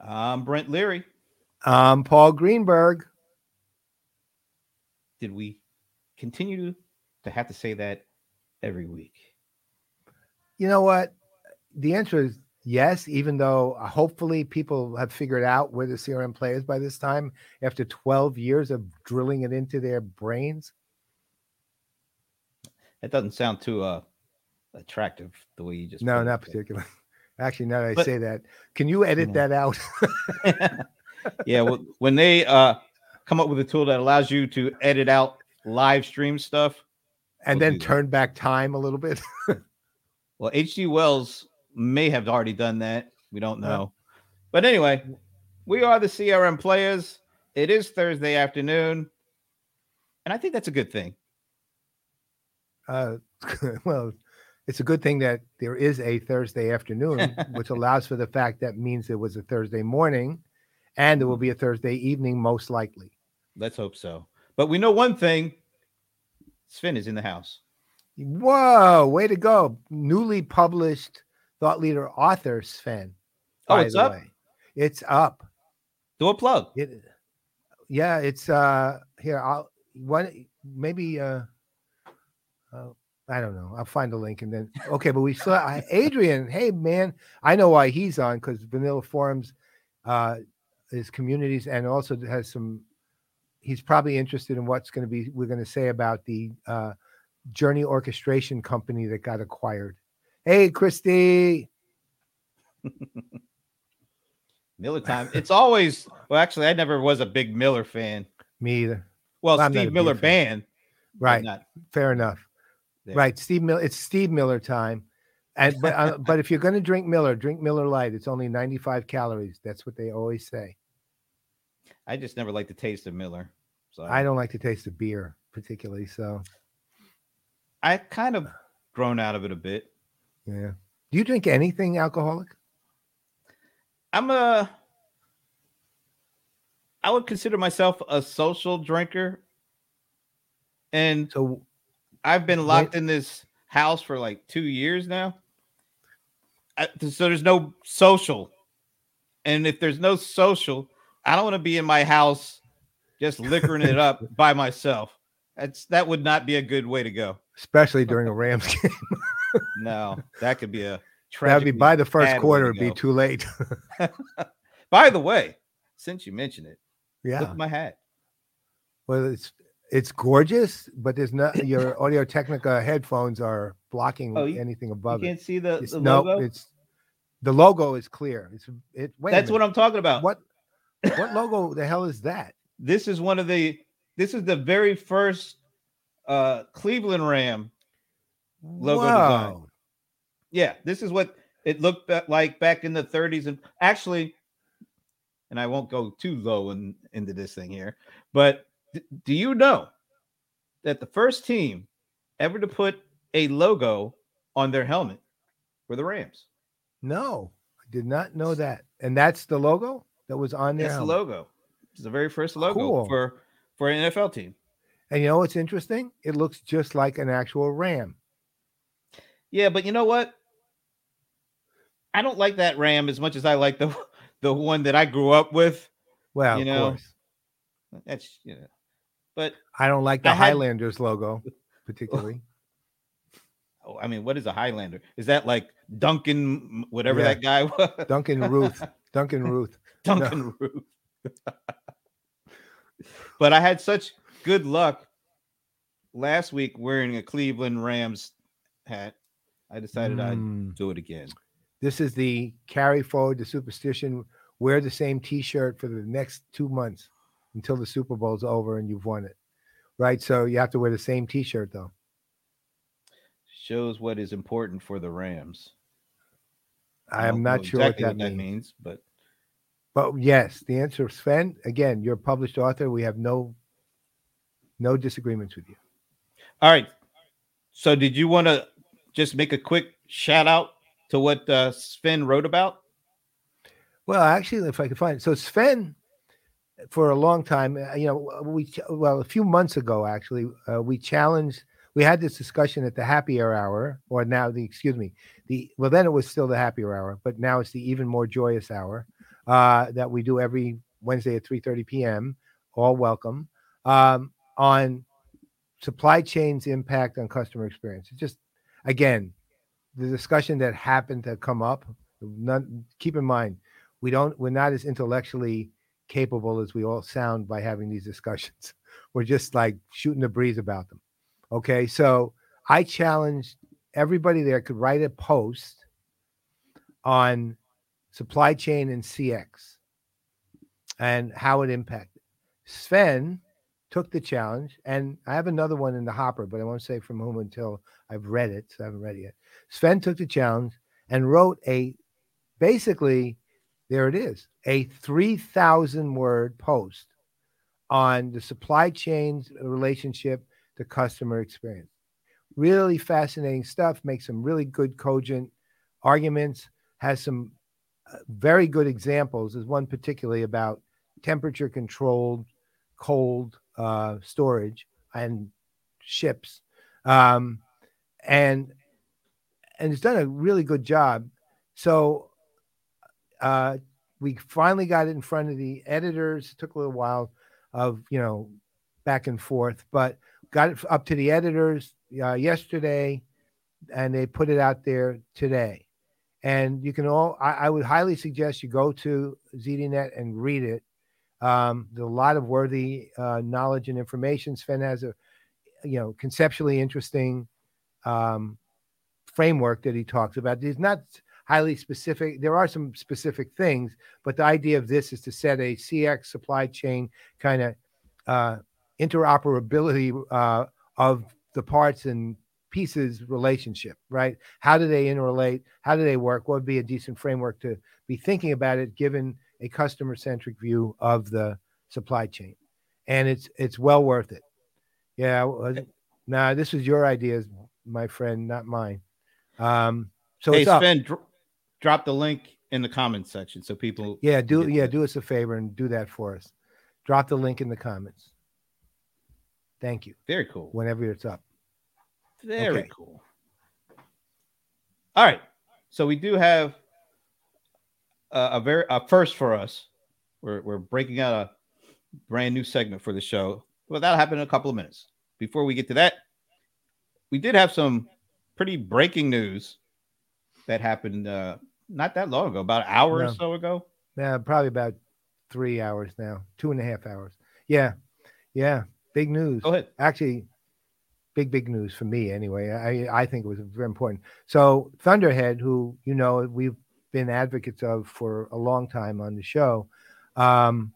I'm Brent Leary. I'm Paul Greenberg. Did we continue to have to say that every week? You know what? The answer is yes, even though uh, hopefully people have figured out where the CRM play is by this time after 12 years of drilling it into their brains. That doesn't sound too uh, attractive the way you just No, not particularly. Actually, now that I But- say that, can you edit Yeah. that out? yeah, well, when they uh, come up with a tool that allows you to edit out live stream stuff, and We'll then do that. turn back time a little bit? well, HG Wells may have already done that. We don't know. But anyway, we are the CRM players. It is Thursday afternoon. And I think that's a good thing. Uh, well, it's a good thing that there is a Thursday afternoon, which allows for the fact that means it was a Thursday morning, and there will be a Thursday evening, most likely. Let's hope so. But we know one thing Sven is in the house. Whoa, way to go. Newly published thought leader author Sven. Oh, it's up? way. It's up. Do a plug. It yeah, it's uh here, I'll one maybe uh, uh I don't know. I'll find the link and then okay, but we saw Adrian. Hey man, I know why he's on because Vanilla Forums uh is communities and also has some he's probably interested in what's going to be we're going to say about the uh journey orchestration company that got acquired. Hey Christy. Miller time. It's always well, actually, I never was a big Miller fan. Me either. Well, Well, I'm not a Steve Miller fan. band. Right. Not, Fair enough. There. Right, Steve Miller. It's Steve Miller time, and but uh, but if you're going to drink Miller, drink Miller Lite. It's only 95 calories. That's what they always say. I just never like the taste of Miller. So I don't like the taste of beer particularly. So I kind of grown out of it a bit. yeah. Do you drink anything alcoholic? I'm a I would consider myself a social drinker. And So I've been locked in this house for like 2 years now. I, so there's no social. And if there's no social, I don't want to be in my house just liquoring it up by myself. That's that would not be a good way to go. especially during a Rams game, No, that could be a that'd be by the first quarter. It'd be too late. By the way, since you mentioned it, yeah. my hat. Well, it's it's gorgeous, but there's not your Audio Technica headphones are blocking Oh, you- anything above it. You can't see the, It's, the no, it's the logo is clear. It's it. Wait, That's what. I'm talking about. What what logo the hell is that? This is one of the. This is the very first uh Cleveland Ram. Logo design. Whoa. Yeah, this is what it looked like back in the 30s, and actually, and I won't go too low in, into this thing here, but d- do you know that the first team ever to put a logo on their helmet were the Rams? No, I did not know that. And that's the logo that was on there. That's the logo. It's the very first logo Cool. for for an NFL team. And you know what's interesting? It looks just like an actual ram. Yeah, but you know what? I don't like that Ram as much as I like the the one that I grew up with. Well, You of know, course. That's you know, but I don't like the had- Highlanders logo particularly. oh, I mean, what is a Highlander? Is that like Duncan, whatever Yeah. that guy was? Duncan Ruth. Duncan Ruth. Duncan Ruth. but I had such good luck last week wearing a Cleveland Rams hat. I decided I'd Mm. do it again. This is the carry forward the superstition. Wear the same T-shirt for the next two months until the Super Bowl's over and you've won it, right? So you have to wear the same T-shirt though. Shows what is important for the Rams. I am don't sure exactly what that means. means, but But yes, the answer Sven. Again, you're a published author. We have no no disagreements with you. all right. So, did you want to just make a quick shout out to what uh, Sven wrote about? Well, actually, if I could find it. So Sven, for a long time, uh, you know, we well a few months ago actually, uh, we challenged. We had this discussion at the happier hour, or now the excuse me, the well then it was still the happier hour, but now it's the even more joyous hour uh, that we do every Wednesday at 3:30 p.m. All welcome um, on supply chain's impact on customer experience. It's just again the discussion that happened to come up. None, keep in mind, we don't. We're not as intellectually capable as we all sound by having these discussions. We're just like shooting the breeze about them. Okay, so I challenged everybody there could write a post on supply chain and CX and how it impacted. Sven took the challenge, and I have another one in the hopper, but I won't say from whom until I've read it. So I haven't read it yet. Sven took the challenge and wrote a basically, there it is, a 3,000 word post on the supply chain's relationship to customer experience. Really fascinating stuff, makes some really good, cogent arguments, has some uh, very good examples. There's one particularly about temperature controlled cold uh, storage and ships. Um, and and it's done a really good job. So uh, we finally got it in front of the editors. It took a little while of you know back and forth, but got it up to the editors uh, yesterday, and they put it out there today. And you can all, I, I would highly suggest you go to ZDNet and read it. Um, there's a lot of worthy uh, knowledge and information. Sven has a, you know, conceptually interesting um, framework that he talks about. He's not highly specific. There are some specific things, but the idea of this is to set a CX supply chain kind of uh, interoperability uh, of the parts and pieces relationship, right? How do they interrelate? How do they work? What would be a decent framework to be thinking about it given a customer centric view of the supply chain? And it's it's well worth it. Yeah. Now nah, this was your ideas, my friend, not mine. Um, so hey, Sven, dr- drop the link in the comments section so people. Yeah, do yeah, do us a favor and do that for us. Drop the link in the comments. Thank you. Very cool. Whenever it's up. Very okay. cool. All right. So we do have a, a very a first for us. We're we're breaking out a brand new segment for the show. Well, that'll happen in a couple of minutes. Before we get to that, we did have some pretty breaking news that happened uh, not that long ago, about an hour no. or so ago. Yeah, probably about three hours now, two and a half hours. Yeah, yeah, big news. Go ahead. Actually, big big news for me anyway. I I think it was very important. So Thunderhead, who you know we've been advocates of for a long time on the show, um,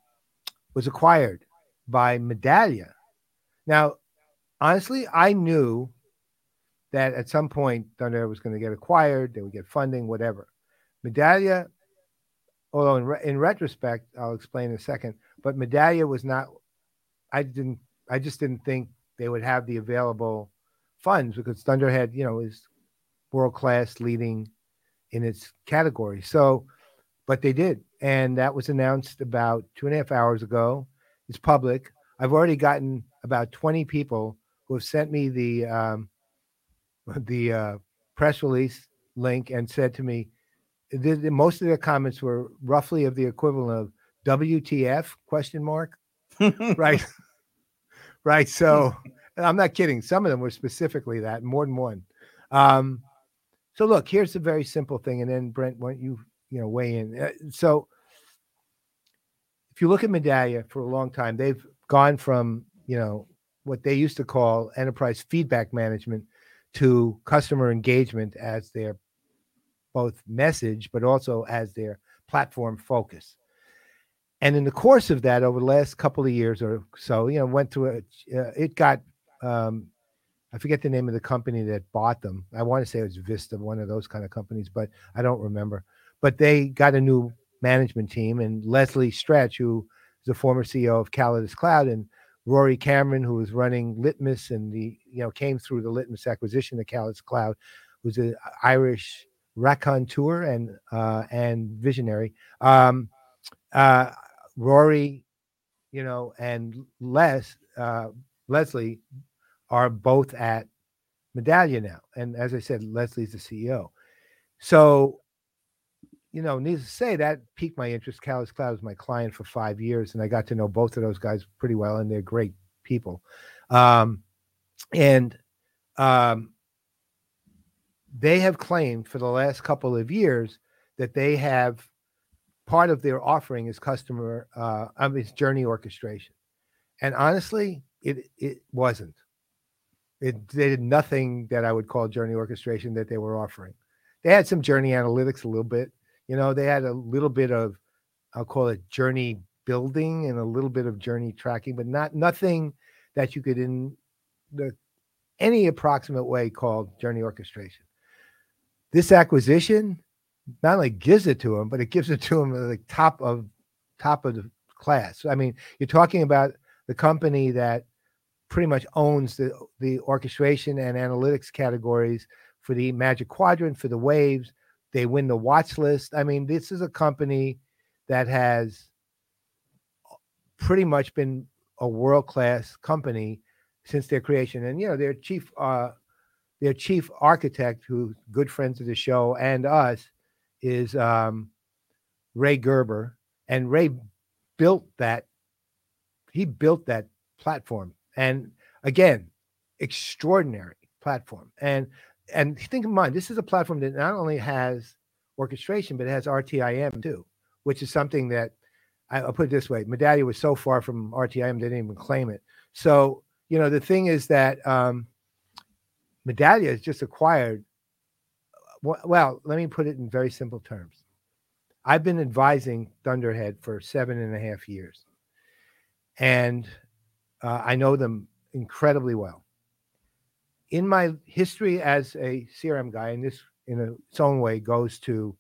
was acquired by Medallia. Now, honestly, I knew that at some point Thunder was going to get acquired, they would get funding, whatever. Medallia, although in, re- in retrospect, I'll explain in a second, but Medallia was not. I didn't. I just didn't think they would have the available funds because Thunderhead, you know, is world class, leading in its category. So, but they did, and that was announced about two and a half hours ago. It's public. I've already gotten about twenty people who have sent me the um, the uh, press release link and said to me, the, the, most of their comments were roughly of the equivalent of WTF question mark, right? right. So I'm not kidding. Some of them were specifically that, more than one. Um, so look, here's a very simple thing, and then Brent, why don't you you know weigh in? Uh, so if you look at Medallia for a long time, they've gone from you know what they used to call enterprise feedback management to customer engagement as their both message, but also as their platform focus. And in the course of that, over the last couple of years or so, you know, went through a, uh, it got, um, I forget the name of the company that bought them. I want to say it was Vista, one of those kind of companies, but I don't remember. But they got a new management team, and Leslie Stretch, who is the former CEO of Callidus Cloud, and Rory Cameron, who was running Litmos and the you know came through the Litmos acquisition of Callidus Cloud, who's an Irish raconteur and uh, and visionary. Um, uh, Rory, you know, and Les uh, Leslie are both at Medallia now, and as I said, Leslie's the CEO. So you know, needless to say, that piqued my interest. Callidus Cloud was my client for five years, and I got to know both of those guys pretty well, and they're great people. Um, and um, they have claimed for the last couple of years that they have part of their offering is customer uh I mean, it's journey orchestration. And honestly, it it wasn't. It they did nothing that I would call journey orchestration that they were offering. They had some journey analytics a little bit. You know, they had a little bit of I'll call it journey building and a little bit of journey tracking, but not nothing that you could in the any approximate way called journey orchestration. This acquisition not only gives it to them, but it gives it to them at the top of top of the class. I mean, you're talking about the company that pretty much owns the the orchestration and analytics categories for the Magic Quadrant for the Waves. They win the watch list. I mean, this is a company that has pretty much been a world class company since their creation. And you know, their chief uh, their chief architect, who's good friends of the show and us, is um, Ray Gerber, and Ray built that. He built that platform, and again, extraordinary platform. And and think in mind, this is a platform that not only has orchestration, but it has RTIM too, which is something that I'll put it this way: Medallia was so far from RTIM, they didn't even claim it. So you know, the thing is that um, Medallia has just acquired. Well, let me put it in very simple terms. I've been advising Thunderhead for seven and a half years, and uh, I know them incredibly well. In my history as a CRM guy, and this in its own way goes to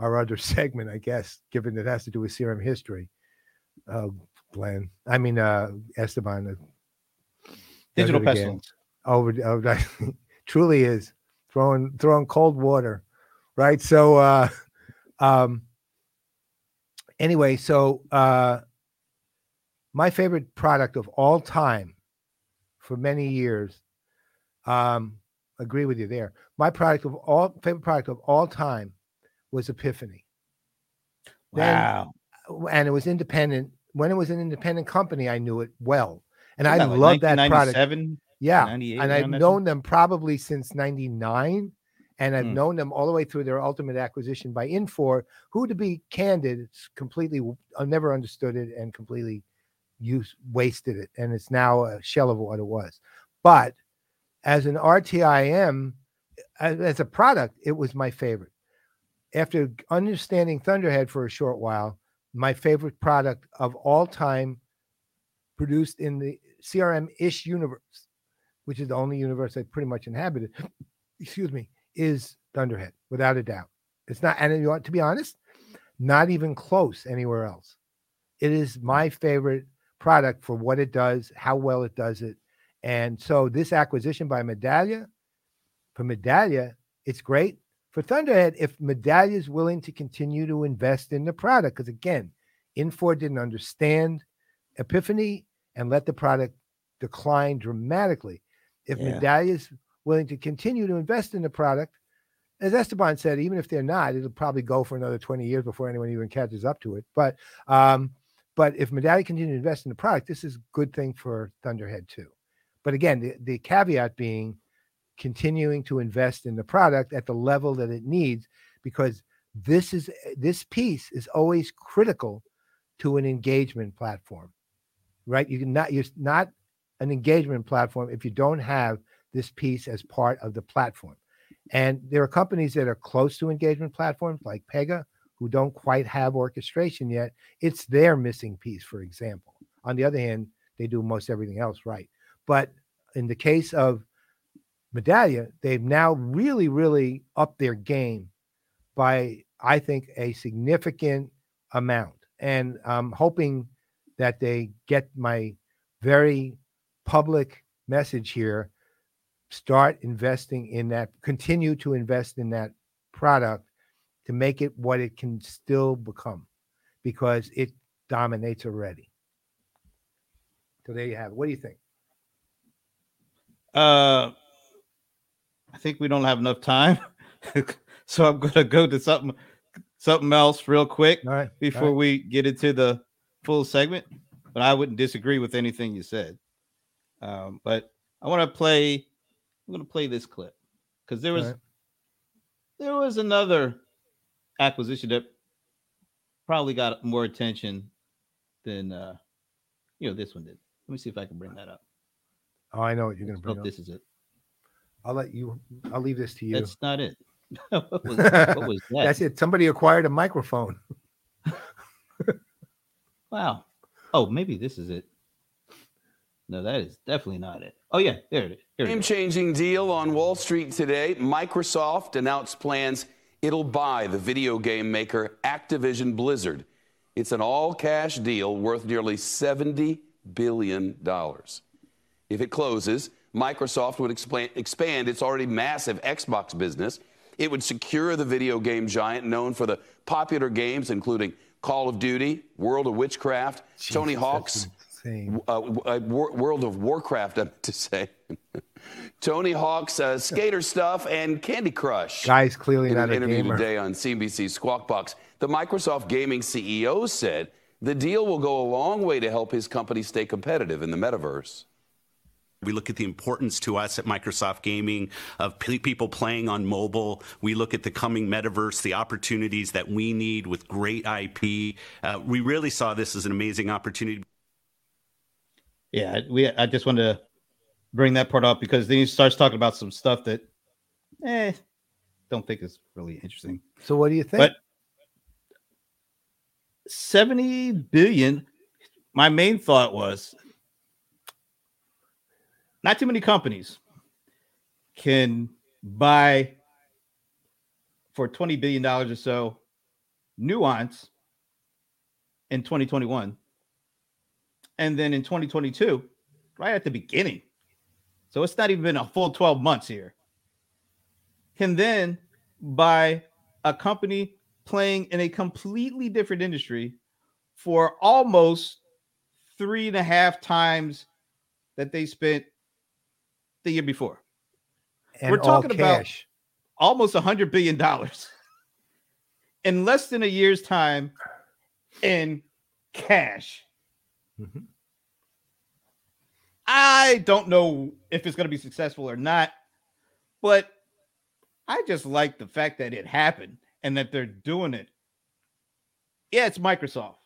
our other segment, I guess, given it has to do with CRM history. Uh, Glenn, I mean uh, Esteban, uh, digital pestilence. Over, over truly is throwing throwing cold water, right? So, uh, um, anyway, so uh, my favorite product of all time for many years. Um, agree with you there. My product of all favorite product of all time was Epiphany. Wow. Then, and it was independent. When it was an independent company, I knew it well. And I love that product. Yeah. And I've known them probably since 99. And I've hmm. known them all the way through their ultimate acquisition by Infor, who, to be candid, it's completely I never understood it and completely used wasted it. And it's now a shell of what it was. But as an RTIM, as, as a product, it was my favorite. After understanding Thunderhead for a short while, my favorite product of all time produced in the CRM ish universe which is the only universe I pretty much inhabited, excuse me, is Thunderhead, without a doubt. It's not, and you want to be honest, not even close anywhere else. It is my favorite product for what it does, how well it does it. And so this acquisition by Medallia, for Medallia, it's great. For Thunderhead, if Medallia is willing to continue to invest in the product, because again, Infor didn't understand Epiphany and let the product decline dramatically. If yeah. Medallia is willing to continue to invest in the product, as Esteban said, even if they're not, it'll probably go for another 20 years before anyone even catches up to it. But um, but if Medallia continues to invest in the product, this is a good thing for Thunderhead too. But again, the, the caveat being continuing to invest in the product at the level that it needs, because this is this piece is always critical to an engagement platform, right? You can not you're not an engagement platform if you don't have this piece as part of the platform. And there are companies that are close to engagement platforms like Pega who don't quite have orchestration yet. It's their missing piece, for example. On the other hand, they do most everything else right. But in the case of Medallia, they've now really, really upped their game by, I think, a significant amount. And I'm hoping that they get my very public message here start investing in that continue to invest in that product to make it what it can still become because it dominates already. So there you have it. What do you think uh i think we don't have enough time so i'm gonna go to something something else real quick All right. before right. we get into the full segment, but I wouldn't disagree with anything you said. Um, but I want to play. I'm to play this clip because there was right. there was another acquisition that probably got more attention than uh, you know this one did. Let me see if I can bring that up. Oh, I know what you're going to bring up. this is it. I'll let you. I'll leave this to you. That's not it. what, was, what was that? That's it. Somebody acquired a microphone. Wow. Oh, maybe this is it. No, that is definitely not it. Oh yeah, there it is. Here Game is. changing deal on Wall Street today. Microsoft announced plans it'll buy the video game maker Activision Blizzard. It's an all cash deal worth nearly $70 billion. If it closes, Microsoft would expand, expand its already massive Xbox business. It would secure the video game giant known for the popular games including Call of Duty, World of Witchcraft, Tony Hawk's uh, uh, Wor- World of Warcraft, I meant to say. Tony Hawk's uh, skater stuff and Candy Crush. Guy's clearly In not an interview gamer. today on CNBC's Squawk Box, the Microsoft gaming CEO said the deal will go a long way to help his company stay competitive in the metaverse. We look at the importance to us at Microsoft Gaming of p- people playing on mobile. We look at the coming metaverse, the opportunities that we need with great IP. Uh, we really saw this as an amazing opportunity. Yeah, we. I just wanted to bring that part up because then he starts talking about some stuff that, eh, don't think is really interesting. So what do you think? But seventy billion. My main thought was not too many companies can buy for twenty billion dollars or so Nuance in 2021 and then in 2022 right at the beginning so it's not even been a full 12 months here can then buy a company playing in a completely different industry for almost three and a half times that they spent the year before and we're talking about- almost a hundred billion dollars in less than a year's time in cash. Mhm. I don't know if it's going to be successful or not, but I just like the fact that it happened and that they're doing it. Yeah, it's Microsoft.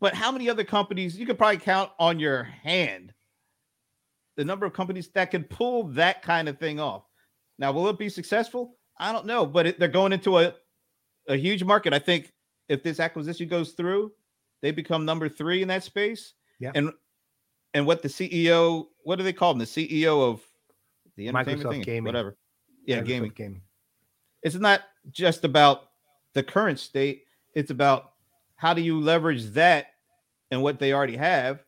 But how many other companies you could probably count on your hand the number of companies that can pull that kind of thing off? Now, will it be successful? I don't know, but it, they're going into a, a huge market. I think if this acquisition goes through, they become number three in that space. Yeah. And and what the CEO, what do they call him? The CEO of the entertainment Microsoft thing, Gaming. whatever. Yeah, Microsoft gaming. gaming. It's not just about the current state. It's about how do you leverage that and what they already have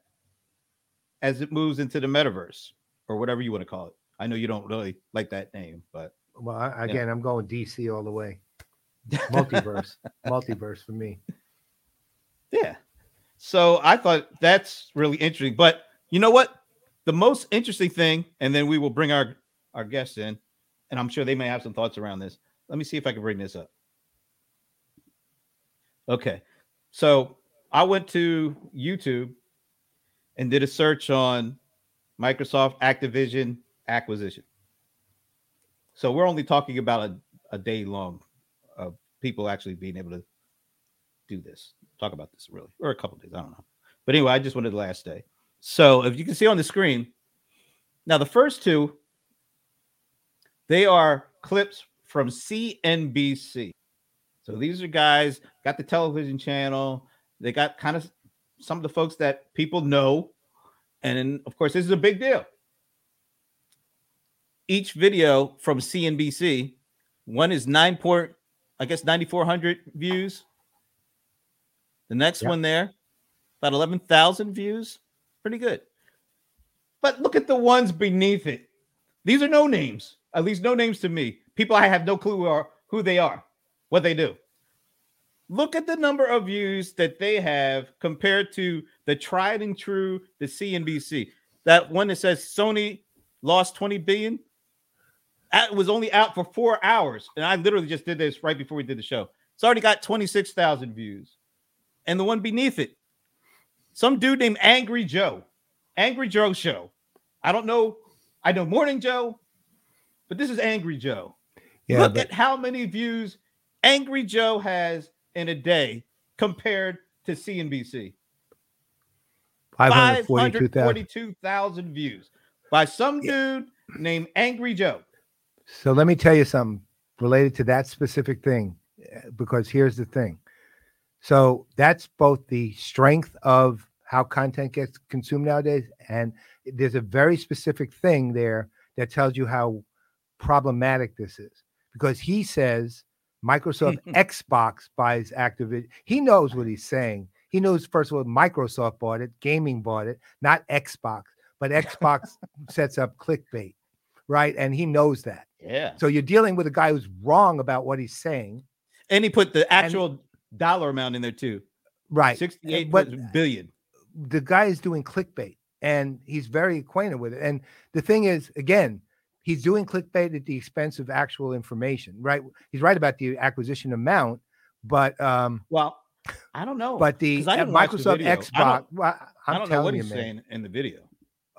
as it moves into the metaverse or whatever you want to call it. I know you don't really like that name, but Well, I, again, I'm going DC all the way. Multiverse, multiverse for me. Yeah. So I thought that's really interesting. But you know what? The most interesting thing, and then we will bring our our guests in, and I'm sure they may have some thoughts around this. Let me see if I can bring this up. Okay. So I went to YouTube and did a search on Microsoft Activision acquisition. So we're only talking about a, a day long of people actually being able to do this, talk about this really, or a couple days, I don't know. But anyway, I just wanted the last day. So if you can see on the screen, now the first two, they are clips from CNBC. So these are guys got the television channel. They got kind of some of the folks that people know, and of course, this is a big deal. Each video from CNBC, one is nine point, I guess ninety four hundred views. The next one there, about 11,000 views. Pretty good. But look at the ones beneath it. These are no names, at least no names to me. People I have no clue who, are, who they are, what they do. Look at the number of views that they have compared to the tried and true, the CNBC. That one that says Sony lost 20 billion. That was only out for four hours. And I literally just did this right before we did the show. It's already got 26,000 views. And the one beneath it, some dude named Angry Joe, Angry Joe Show. I don't know. I know Morning Joe, but this is Angry Joe. Yeah, Look but- at how many views Angry Joe has in a day compared to CNBC. 542,000. 542,000 views by some dude named Angry Joe. So let me tell you something related to that specific thing, uh, because here's the thing. So that's both the strength of how content gets consumed nowadays, and there's a very specific thing there that tells you how problematic this is. Because he says Microsoft Xbox buys Activision. He knows what he's saying. He knows first of all, Microsoft bought it, gaming bought it, not Xbox, but Xbox sets up clickbait, right? And he knows that. Yeah. So you're dealing with a guy who's wrong about what he's saying, And he put the actual dollar amount in there too. right? 68 but billion. the guy is doing clickbait, and he's very acquainted with it. And the thing is, again, he's doing clickbait at the expense of actual information, right? He's right about the acquisition amount, but um, Well, I don't know. but the I uh, the Microsoft. I Xbox. don't- Well, I'm I don't know what you, he's man, saying in the video.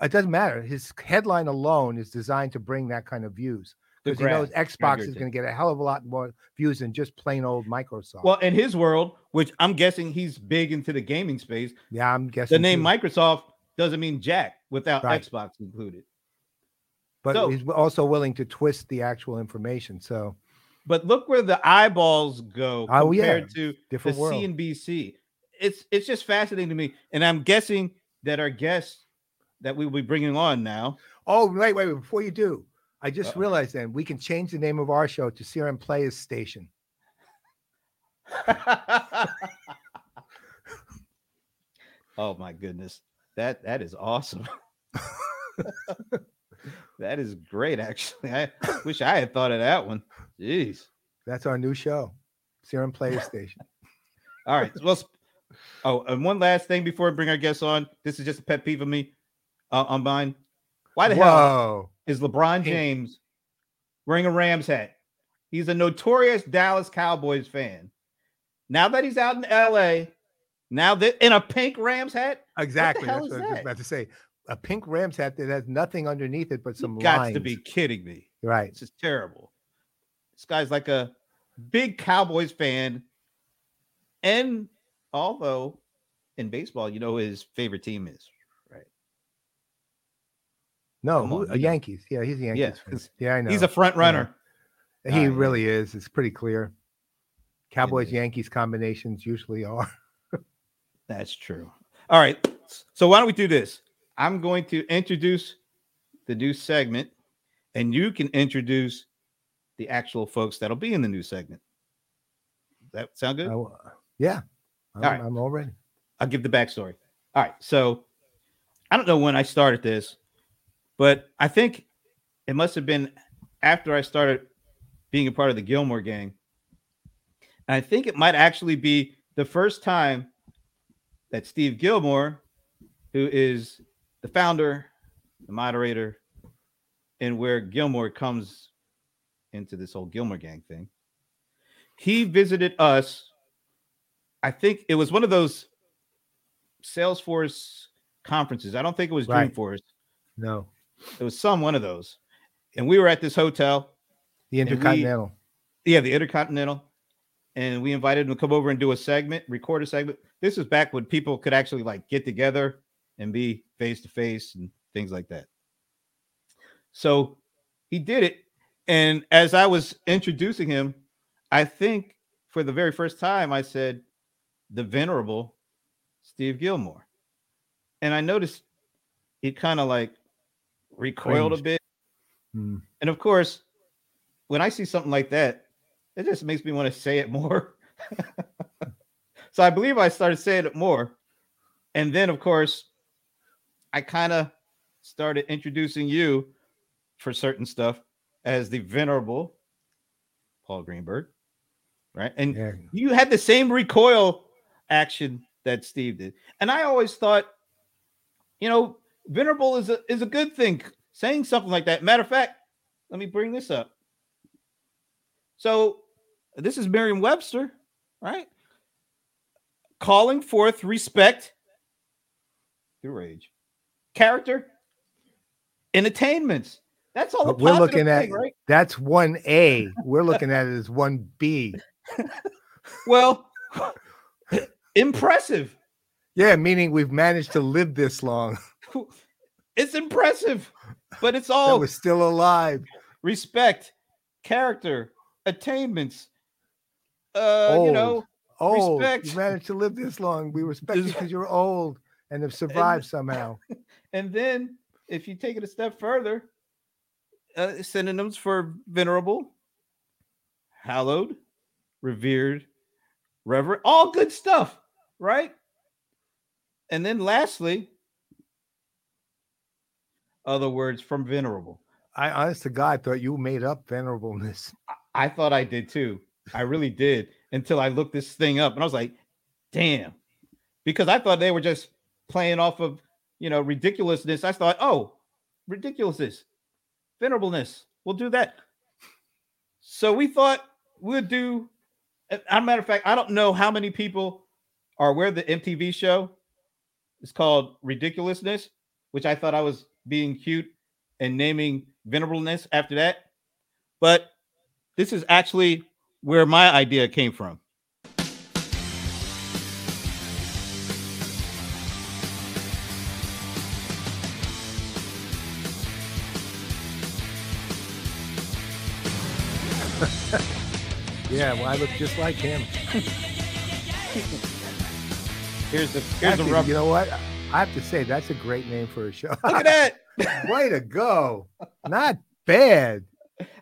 it doesn't matter. His headline alone is designed to bring that kind of views because he knows. Xbox is going to get a hell of a lot more views than just plain old Microsoft. Well, in his world, which I'm guessing he's big into the gaming space, yeah, I'm guessing the name too. Microsoft doesn't mean jack without Right. Xbox included. But so- he's also willing to twist the actual information. So But look where the eyeballs go Oh, yeah. compared to different the world. CNBC. It's it's just fascinating to me, and I'm guessing that our guests that we will be bringing on now. Oh, wait, wait, wait. Before you do, I just Uh-oh. realized then we can change the name of our show to CRM Players Station. oh my goodness, that that is awesome. that is great, actually. I wish I had thought of that one. Jeez. That's our new show, CRM Players Station. All right. Well, sp- oh, and one last thing before we bring our guests on. This is just a pet peeve of me uh, on mine. Why the hell is LeBron James wearing a Rams hat? He's a notorious Dallas Cowboys fan. Now that he's out in LA, now that in a pink Rams hat, Exactly. That's what I was just about to say. A pink Rams hat that has nothing underneath it but some you got lines. to be kidding me. right. This is terrible. This guy's like a big Cowboys fan. And although in baseball, you know his favorite team is, right? No, who, on, a. Yankees. Yeah, he's a Yankees. Yeah, fan. Yeah, I know. He's a front runner. he Ah, really is. It's pretty clear. Cowboys. Yankees combinations usually are. That's true. All right. So why don't we do this? I'm going to introduce the new segment, and you can introduce the actual folks that'll be in the new segment. That sound good? Oh, yeah. I'm, right. I'm all ready. I'll give the backstory. All right. So I don't know when I started this, but I think it must have been after I started being a part of the Gillmor gang. And I think it might actually be the first time that Steve Gillmor, who is the founder, the moderator, and where Gillmor comes into this whole Gillmor gang thing, he visited us I think it was one of those Salesforce conferences. I don't think it was Right. Dreamforce. No, It was some one of those. And we were at this hotel. the And we- Intercontinental. Yeah, the Intercontinental. And we invited him to come over and do a segment, record a segment. This was back when people could actually like get together and be face to face and things like that. So he did it. And as I was introducing him, I think for the very first time, I said, the venerable Steve Gillmor. And I noticed he kind of like recoiled a bit. Hmm. And of course, when I see something like that, it just makes me want to say it more. so I believe I started saying it more. And then, of course, I kind of started introducing you for certain stuff as the venerable Paul Greenberg, right? And Yeah. you had the same recoil action that Steve did. And I always thought, you know, venerable is a is a good thing. Saying something like that. Matter of fact, let me bring this up. So this is Merriam-Webster. right? Calling forth respect through rage, character, and attainments. That's all. We're looking at right? that's one A. We're looking at it as one B. well, impressive. Yeah, meaning we've managed to live this long. It's impressive, but it's all we're still alive. Respect, character, attainments. Uh, old. you know, old. Respect. You managed to live this long. We respect you because you're old and have survived and, somehow. And then, if you take it a step further, uh, synonyms for venerable, hallowed, revered, reverent, all good stuff, right? And then lastly, other words from venerable. I honest to God thought you made up venerableness. I, I thought I did too. I really did until I looked this thing up and I was like, damn. Because I thought they were just playing off of, you know, ridiculousness. I thought, oh, ridiculousness, venerableness. We'll do that. So we thought we'd do. As a matter of fact, I don't know how many people are aware of the MTV show. It's called Ridiculousness, which I thought I was being cute and naming venerableness after that. But this is actually where my idea came from. Yeah, well, I look just like him. here's the here's Actually, the rough. You know what? I have to say that's a great name for a show. Look at that! Way to go! Not bad.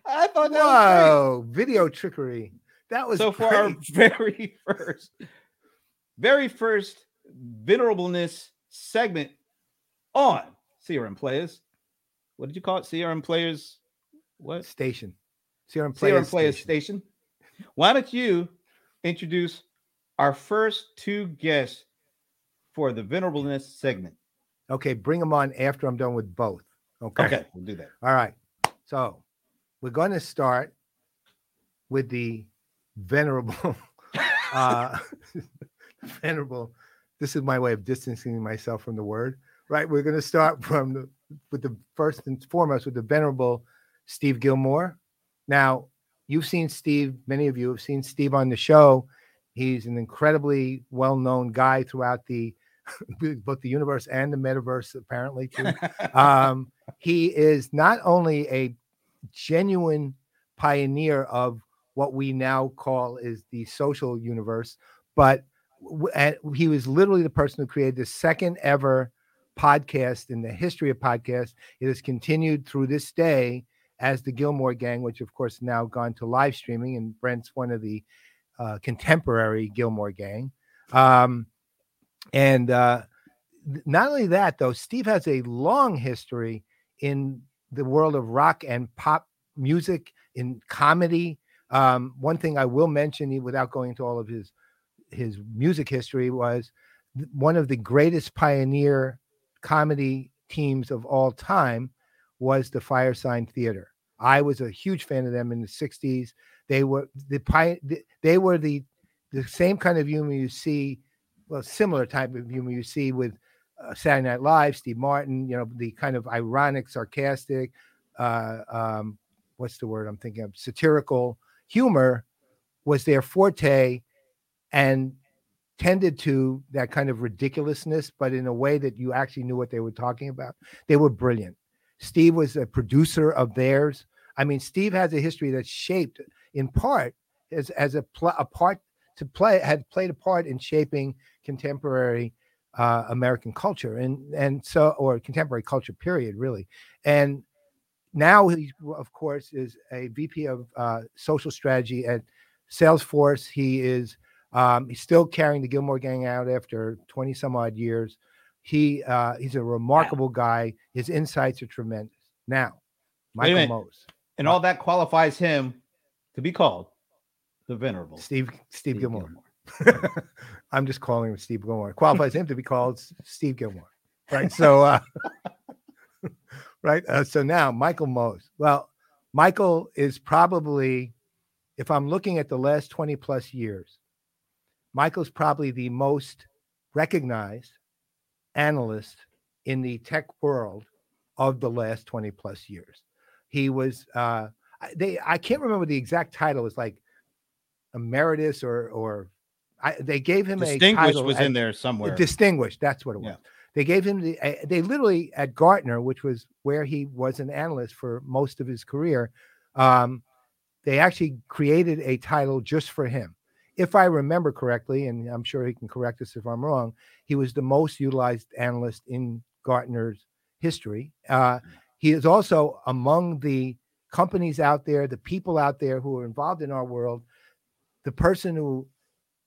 I thought that Whoa, video trickery. That was so great. for our very first, very first venerableness segment on CRM Players. What did you call it? CRM Players. What station? CRM Players, CRM Players station. station. Why don't you introduce our first two guests for the venerableness segment? Okay, bring them on after I'm done with both. Okay. Okay, we'll do that. All right. So we're going to start with the venerable uh venerable this is my way of distancing myself from the word right we're going to start from the with the first and foremost with the venerable steve gillmor now you've seen steve many of you have seen steve on the show he's an incredibly well-known guy throughout the both the universe and the metaverse apparently too um, he is not only a genuine pioneer of what we now call is the social universe. But he was literally the person who created the second ever podcast in the history of podcasts. It has continued through this day as the Gillmor Gang, which of course now gone to live streaming, and Brent's one of the uh, contemporary Gillmor Gang. Um, and uh, not only that, though, Steve has a long history in the world of rock and pop music, in comedy, um, one thing I will mention, without going into all of his his music history, was one of the greatest pioneer comedy teams of all time was the Firesign Theatre. I was a huge fan of them in the '60s. They were the they were the the same kind of humor you see, well, similar type of humor you see with uh, Saturday Night Live, Steve Martin. You know, the kind of ironic, sarcastic, uh, um, what's the word I'm thinking of, satirical humor was their forte and tended to that kind of ridiculousness, but in a way that you actually knew what they were talking about. They were brilliant. Steve was a producer of theirs. I mean, Steve has a history that's shaped in part as, as a, pl- a part to play, had played a part in shaping contemporary uh, American culture and and so or contemporary culture period really. And now he, of course, is a VP of uh, social strategy at Salesforce. He is um, he's still carrying the Gillmor Gang out after 20 some odd years. He uh, he's a remarkable guy. His insights are tremendous. Now, Michael Maoz. And all that qualifies him to be called the venerable Steve Steve, Steve Gillmor. Gillmor. I'm just calling him Steve Gillmor. Qualifies him to be called Steve Gillmor. Right. So uh, right? Uh, so now Michael Maoz. Well, Michael is probably, if I'm looking at the last 20 plus years, Michael's probably the most recognized analyst in the tech world of the last 20 plus years. He was uh they I can't remember the exact title. It's like emeritus or or I, they gave him a Distinguished was as- in there somewhere. Distinguished, that's what it was. Yeah. They gave him the uh, they literally at Gartner, which was where he was an analyst for most of his career. Um, they actually created a title just for him. If I remember correctly, and I'm sure he can correct us if I'm wrong, he was the most utilized analyst in Gartner's history. Uh, he is also among the companies out there, the people out there who are involved in our world, the person who,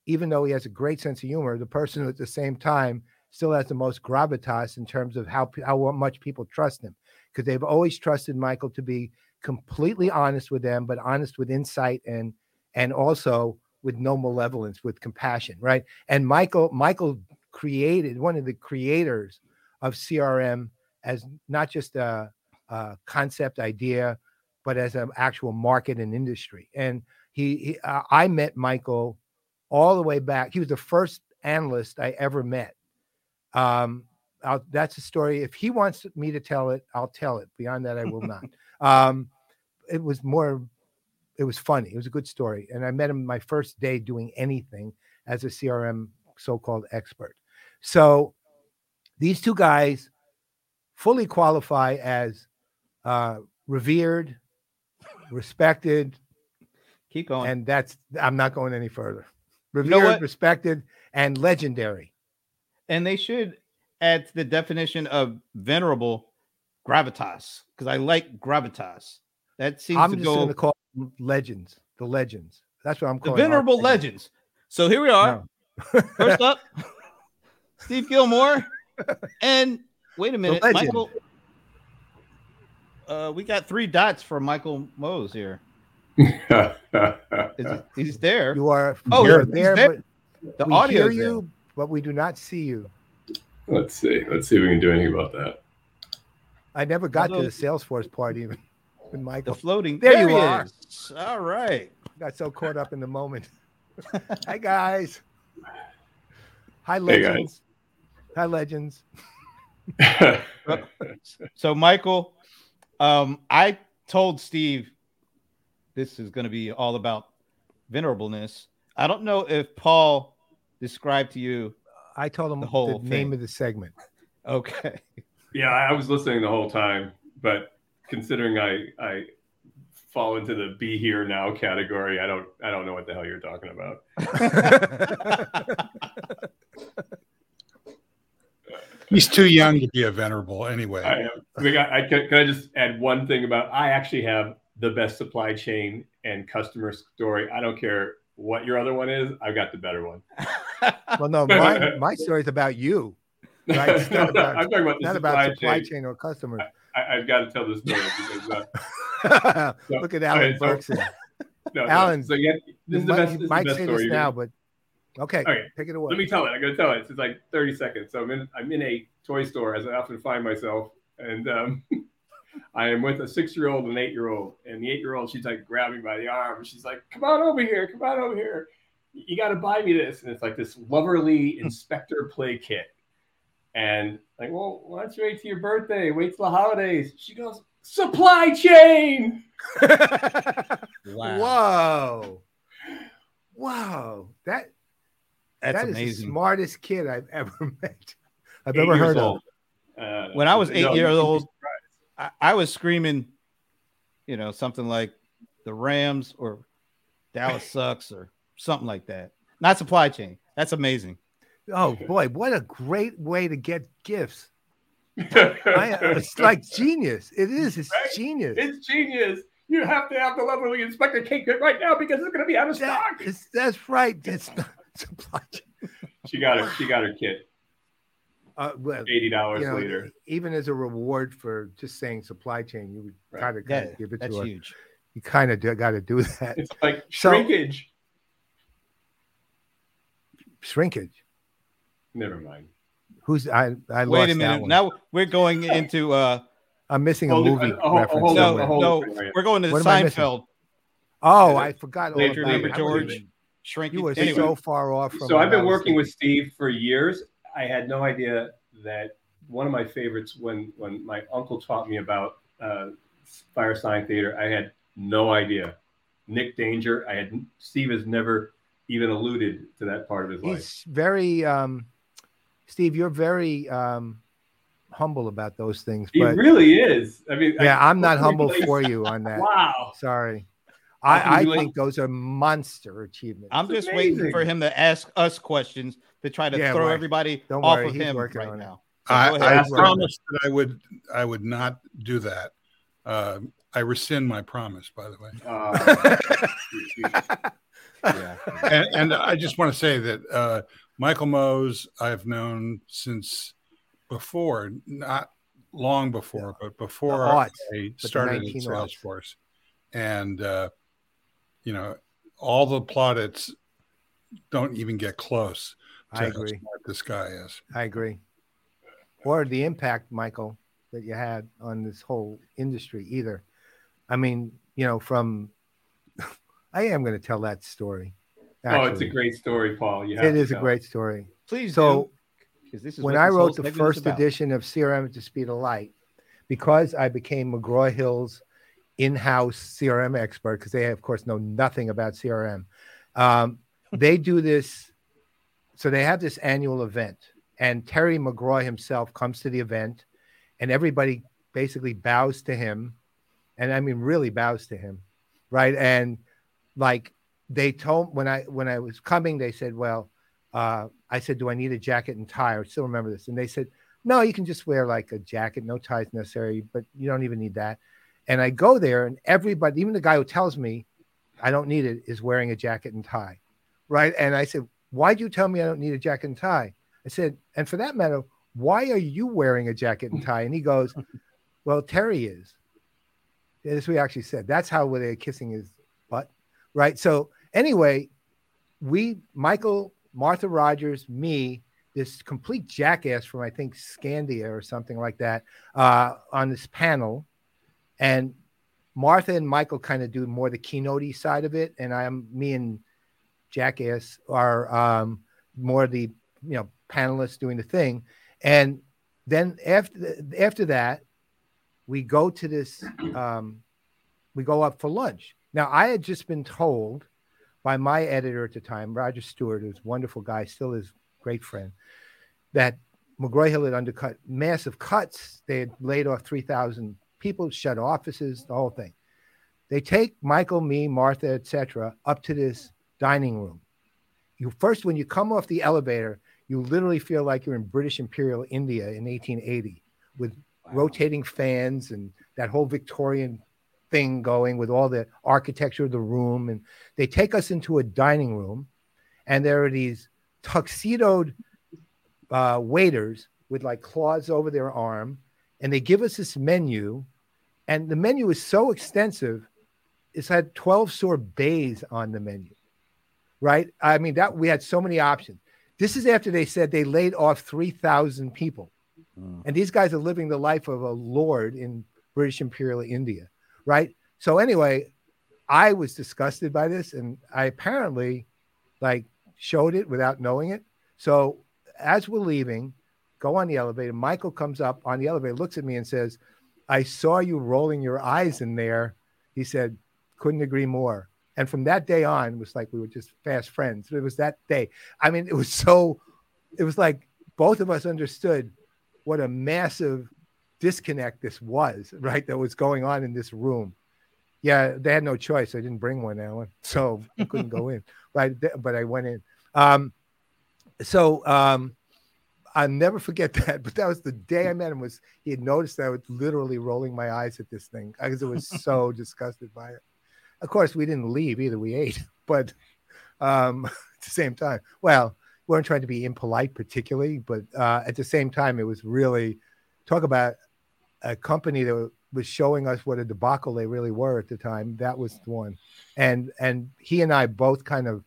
even though he has a great sense of humor, the person who at the same time still has the most gravitas in terms of how how much people trust him, because they've always trusted Michael to be completely honest with them, but honest with insight and and also with no malevolence, with compassion, right? And Michael Michael created one of the creators of CRM as not just a, a concept idea, but as an actual market and industry. And he, he uh, I met Michael all the way back. He was the first analyst I ever met. Um, I'll, that's a story. If he wants me to tell it, I'll tell it. Beyond that, I will not. um, it was more, it was funny. It was a good story. And I met him my first day doing anything as a CRM so-called expert. So these two guys fully qualify as uh, revered, respected, Keep going. and that's I'm not going any further. know Revered, what? respected, and legendary. and they should add to the definition of venerable gravitas because I like gravitas. That seems I'm to just go going to call them legends. The legends. That's what I'm calling our venerable legends. So here we are. No. First up, Steve Gillmor, and wait a minute. Michael. Uh, we got three dots for Michael Maoz here. Is he- he's there. You are. Oh, you are there, there. but The we audio hear you, but we do not see you. Let's see. Let's see if we can do anything about that. I never got Although- to the Salesforce part even with The Michael. floating. There There, you are. is. All right. Got so caught up in the moment. Hi guys. Hi Hey, guys. legends. Hi legends. So Michael, um, I told Steve this is going to be all about venerableness. I don't know if Paul described to you. I told him The the, whole name thing. of the segment. Okay. yeah, I I was listening the whole time, but considering I I fall into the be here now category, I don't I don't know what the hell you're talking about. He's too young to be a venerable anyway. I am. We got, I can, can I just add one thing about I actually have the best supply chain and customer story. I don't care what your other one is. I've got the better one. Well, no, my my story is about you, Right, it's not about- I'm talking about the not supply, about supply chain. chain or customers. I, I've got to tell this story because uh, Look at Alan okay, so- Berkson. no, no. Alan, So yeah, this is the best. This is might the best say story. this now, but okay, Okay, take it away. Let me tell it. I'm gonna tell it. It's like 30 seconds. So I'm in I'm in a toy store as I often find myself, and um, I am with a six year old and eight year old. And the eight year old, she's like grabbing by the arm. and She's like, "Come on over here. Come on over here. You got to buy me this." And it's like this loverly inspector play kit. And like, well, why don't you wait till your birthday? Wait till the holidays. She goes, supply chain. Whoa, wow, that That's that is the smartest kid I've ever met. I've Eight ever years heard of. Uh, When I was eight no, years old. I, I was screaming, you know, something like the Rams or Dallas sucks or something like that. Not supply chain. That's amazing. Oh boy, what a great way to get gifts! I, it's like genius. It is. It's Right? genius. It's genius. You have to have the lovely inspector cake kit right now because it's going to be out of That- stock. it's- that's right. It's not supply chain. She got her. She got her kit. Uh, well, Eighty dollars you know, later. even as a reward for just saying supply chain, you would Right. kind of Yeah, give it that's to her. huge. You kind of got to do that. It's like So- shrinkage. Shrinkage. Never mind. Who's I? I Wait lost a that minute. one. Now we're going into uh I'm missing a Hold it- movie uh, hold- reference. hold no, on, hold no, on. we're going to What am I missing? Seinfeld. Oh, I forgot all Major about League it. I George. wasn't even- shrink. You were Anyway, so far off from. So I've been working thinking. with Steve for years. I had no idea that one of my favorites when when my uncle taught me about uh, Firesign Theatre. I had no idea. Nick Danger. I had Steve has never even alluded to that part of his life. He's very, um, Steve. You're very um, humble about those things, He but really is. I mean, yeah, I, I'm not humble Really? for you on that. Wow. Sorry. I, I you do it? think those are monster achievements. I'm It's just waiting for him to ask us questions to try to Yeah, throw right. everybody Don't off worry, of he's him right now. So I, go I promised that I would I would not do that. Uh, I rescind my promise, by the way. Uh, Yeah. And, and I just want to say that uh, Michael Maoz I've known since before, not long before, but before aughts, I started at 19 aughts. Salesforce. And uh, you know, all the plaudits don't even get close to I how agree. smart this guy is. I agree. Or the impact, Michael, that you had on this whole industry either. I mean, you know, from I am going to tell that story. Oh, it's a great story, Paul. You have It to is a great story. Please So, do, 'cause this is when I this wrote the first edition of CRM at the Speed of Light, because I became McGraw Hill's in-house CRM expert, because they of course know nothing about CRM. Um, they do this, so they have this annual event, and Terry McGraw himself comes to the event, and everybody basically bows to him, and I mean really bows to him, right? And like they told when I when I was coming, they said, well uh, I said, "Do I need a jacket and tie?" I still remember this, and they said, "No, you can just wear like a jacket, no ties necessary, but you don't even need that." And I go there, and everybody, even the guy who tells me I don't need it, is wearing a jacket and tie, right? And I said, "Why'd you tell me I don't need a jacket and tie?" I said, "And for that matter, why are you wearing a jacket and tie?" And he goes, "Well, Terry is." That's what he actually said. That's how they kissing his butt, right? So anyway, we Michael Martha Rogers, me, this complete jackass from I think Scandia or something like that, uh, on this panel, and Martha and Michael kind of do more the keynote side of it, and I'm me and Jackass are um, more the you know panelists doing the thing, and then after after that, we go to this, um, we go up for lunch. Now I had just been told by my editor at the time, Roger Stewart, who's a wonderful guy, still is great friend, that McGraw Hill had undercut massive cuts. They had laid off 3,000 people, shut offices, the whole thing. They take Michael, me, Martha, etc., up to this dining room. You first, when you come off the elevator, you literally feel like you're in British Imperial India in 1880 with rotating fans and that whole Victorian thing going with all the architecture of the room. And they take us into a dining room, and there are these tuxedoed uh, waiters with like claws over their arm, and they give us this menu, and the menu is so extensive. It's had 12 sorbets on the menu, right? I mean, that we had so many options. This is after they said they laid off 3,000 people. And these guys are living the life of a lord in British Imperial India, right? So anyway, I was disgusted by this, and I apparently like showed it without knowing it. So as we're leaving, go on the elevator. Michael comes up on the elevator, looks at me, and says, "I saw you rolling your eyes in there." He said, "Couldn't agree more." And from that day on, it was like we were just fast friends. It was that day. I mean, it was so. It was like both of us understood what a massive disconnect this was, right? That was going on in this room. Yeah, they had no choice. I didn't bring one, Alan, so I couldn't go in, right? Th- But I went in. Um, so um, I'll never forget that. But that was the day I met him. Was he had noticed that I was literally rolling my eyes at this thing because it was so disgusted by it. Of course, we didn't leave either. We ate, but um, at the same time, well, we weren't trying to be impolite particularly, but uh, at the same time, it was really talk about a company that was showing us what a debacle they really were at the time. That was the one, and and he and I both kind of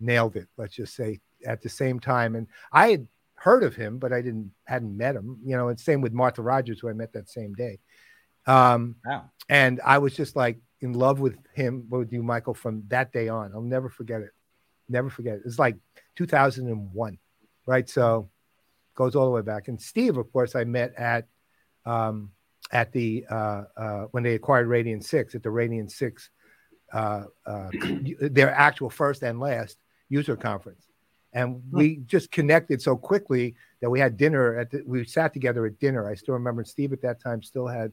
nailed it. Let's just say at the same time. And I had heard of him, but I didn't hadn't met him. You know, and same with Martha Rogers, who I met that same day. Um, Wow. and I was just like in love with him, with you, Michael, from that day on. I'll never forget it. Never forget. it. It's like 2001, right? So goes all the way back. And Steve, of course, I met at um, at the uh, uh, when they acquired Radian6 at the Radian6, uh, uh, their actual first and last user conference, and we just connected so quickly that we had dinner at the, we sat together at dinner. I still remember Steve at that time still had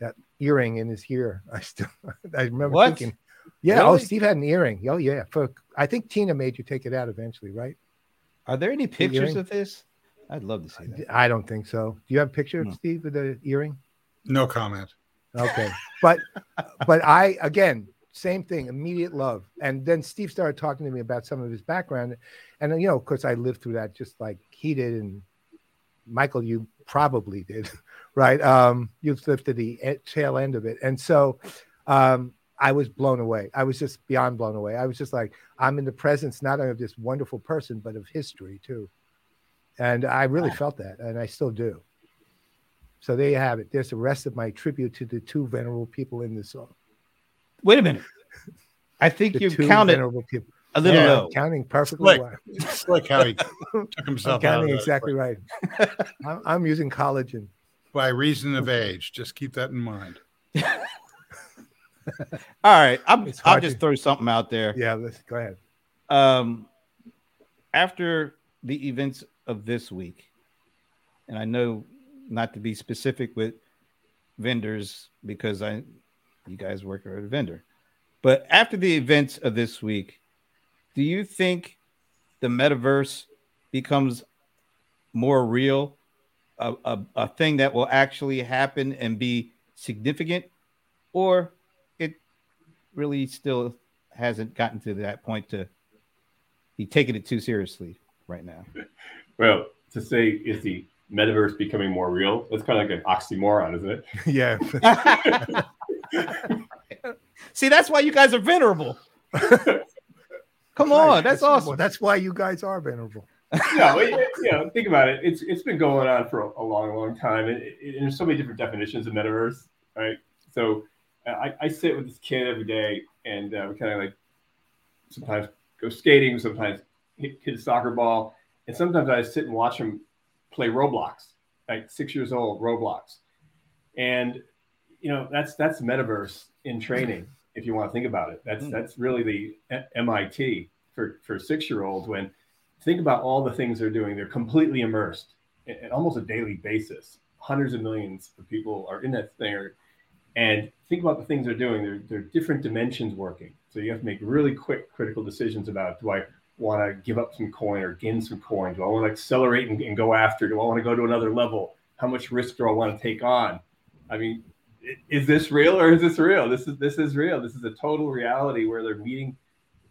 that earring in his ear. I still I remember What? thinking, yeah, oh, Steve had an earring. Oh yeah, for I think Tina made you take it out eventually, right? Are there any pictures earring? of this? I'd love to see that. I don't think so. Do you have a picture No. of Steve with the earring? No comment. Okay. But but I again, same thing, immediate love. And then Steve started talking to me about some of his background. And you know, of course I lived through that just like he did and Michael, you probably did, right? Um, you lived to the tail end of it. And so um I was blown away. I was just beyond blown away. I was just like, I'm in the presence not only of this wonderful person, but of history too. And I really felt that, and I still do. So there you have it. There's the rest of my tribute to the two venerable people in this song. Wait a minute. I think you two counted venerable people. a little Yeah, low. I'm counting perfectly Slick. well. It's like how he took I'm himself out counting exactly right. I'm, I'm using collagen. by reason of age. Just keep that in mind. All right, I'm, I'll just to- throw something out there. Yeah, let's go ahead. um, after the events of this week, and I know not to be specific with vendors because I, you guys work at a vendor, but after the events of this week, do you think the metaverse becomes more real, a, a, a thing that will actually happen and be significant, or it really still hasn't gotten to that point to be taking it too seriously right now. Well, to say is the metaverse becoming more real? That's kind of like an oxymoron, isn't it? Yeah. See, that's why you guys are venerable. Come Right. on, that's awesome. That's why you guys are venerable. yeah, well, you you know, think about it. It's it's been going on for a, a long, long time, and, it, and there's so many different definitions of metaverse, right? So uh, I, I sit with this kid every day, and uh, we kind of like sometimes go skating, sometimes hit, hit a soccer ball, and sometimes I sit and watch him play Roblox, like six years old Roblox, and you know that's that's metaverse in training. If you want to think about it, that's Mm. that's really the uh, MIT for for six year olds when think about all the things they're doing. They're completely immersed at at almost a daily basis. Hundreds of millions of people are in that thing. And think about the things they're doing. There, there are different dimensions working. So you have to make really quick, critical decisions about do I want to give up some coin or gain some coin? Do I want to accelerate and, and go after? Do I want to go to another level? How much risk do I want to take on? I mean, is this real or is this real? This is this is real. This is a total reality where they're meeting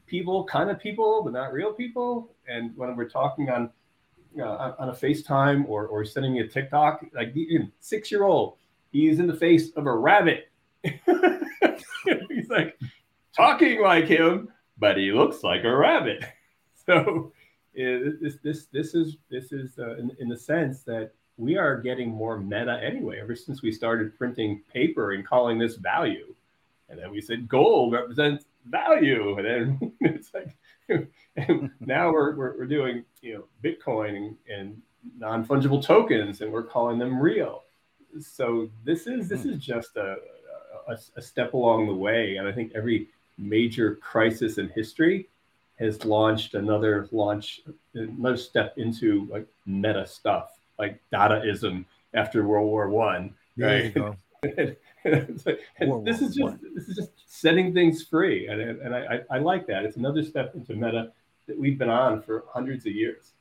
people, kind of people, but not real people. And when we're talking on know, on, a FaceTime or or sending me a TikTok, like six year old, he's in the face of a rabbit. he's like talking like him, but he looks like a rabbit. So eh, this this this is this is uh, in, in the sense that we are getting more meta anyway. Ever since we started printing paper and calling this value, and then we said gold represents value, and then it's like and now we're, we're, we're doing you know Bitcoin and, and non fungible tokens, and we're calling them real. So this is this is just a, a, a step along the way, and I think every major crisis in history has launched another launch another step into like meta stuff like Dadaism after World War One. There you Right. go. It's like- and this whoa, is just this is just setting things free, and and I, I I like that. It's another step into meta that we've been on for hundreds of years.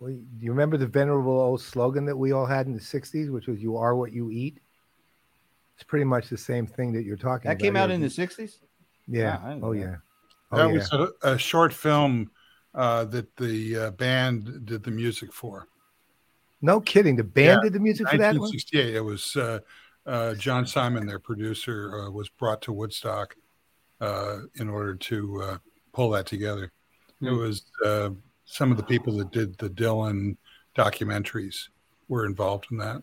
Well, do you remember the venerable old slogan that we all had in the 60s, which was you are what you eat? It's pretty much the same thing that you're talking That about. came out in the 60s? Yeah. Ah, oh, know yeah. That. Oh, that yeah. was a, a short film uh, that the uh, band did the music for. No kidding. The band Yeah, did the music for that one? 1968. It was uh, uh, John Simon, their producer, uh, was brought to Woodstock uh, in order to uh, pull that together. It Hmm. was uh, some of the people that did the Dylan documentaries were involved in that.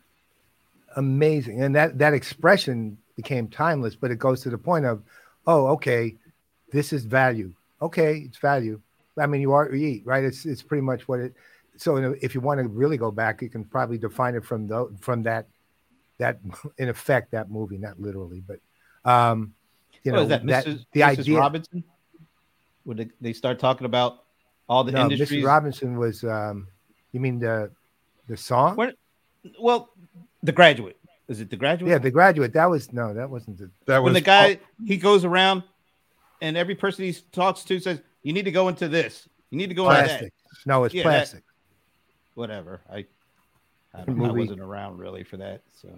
Amazing. And that, that expression became timeless, but it goes to the point of, oh, okay, this is value. okay, it's value. I mean, you are you eat, right? It's it's pretty much what it. So if you want to really go back, you can probably define it from the from that that in effect that movie, not literally, but um, you know that, that Mrs. the Mrs. idea. Robinson? Would they, they start talking about all the no, industries? Mrs. Robinson was. Um, you mean the the song? Where- well, the graduate. Is it the graduate? Yeah, the graduate. That was no, that wasn't the. That when was the guy he goes around and every person he talks to says, You need to go into this. You need to go into that. Plastic. No, it's Yeah, that- plastic. Whatever. I I, don't, I wasn't around really for that. So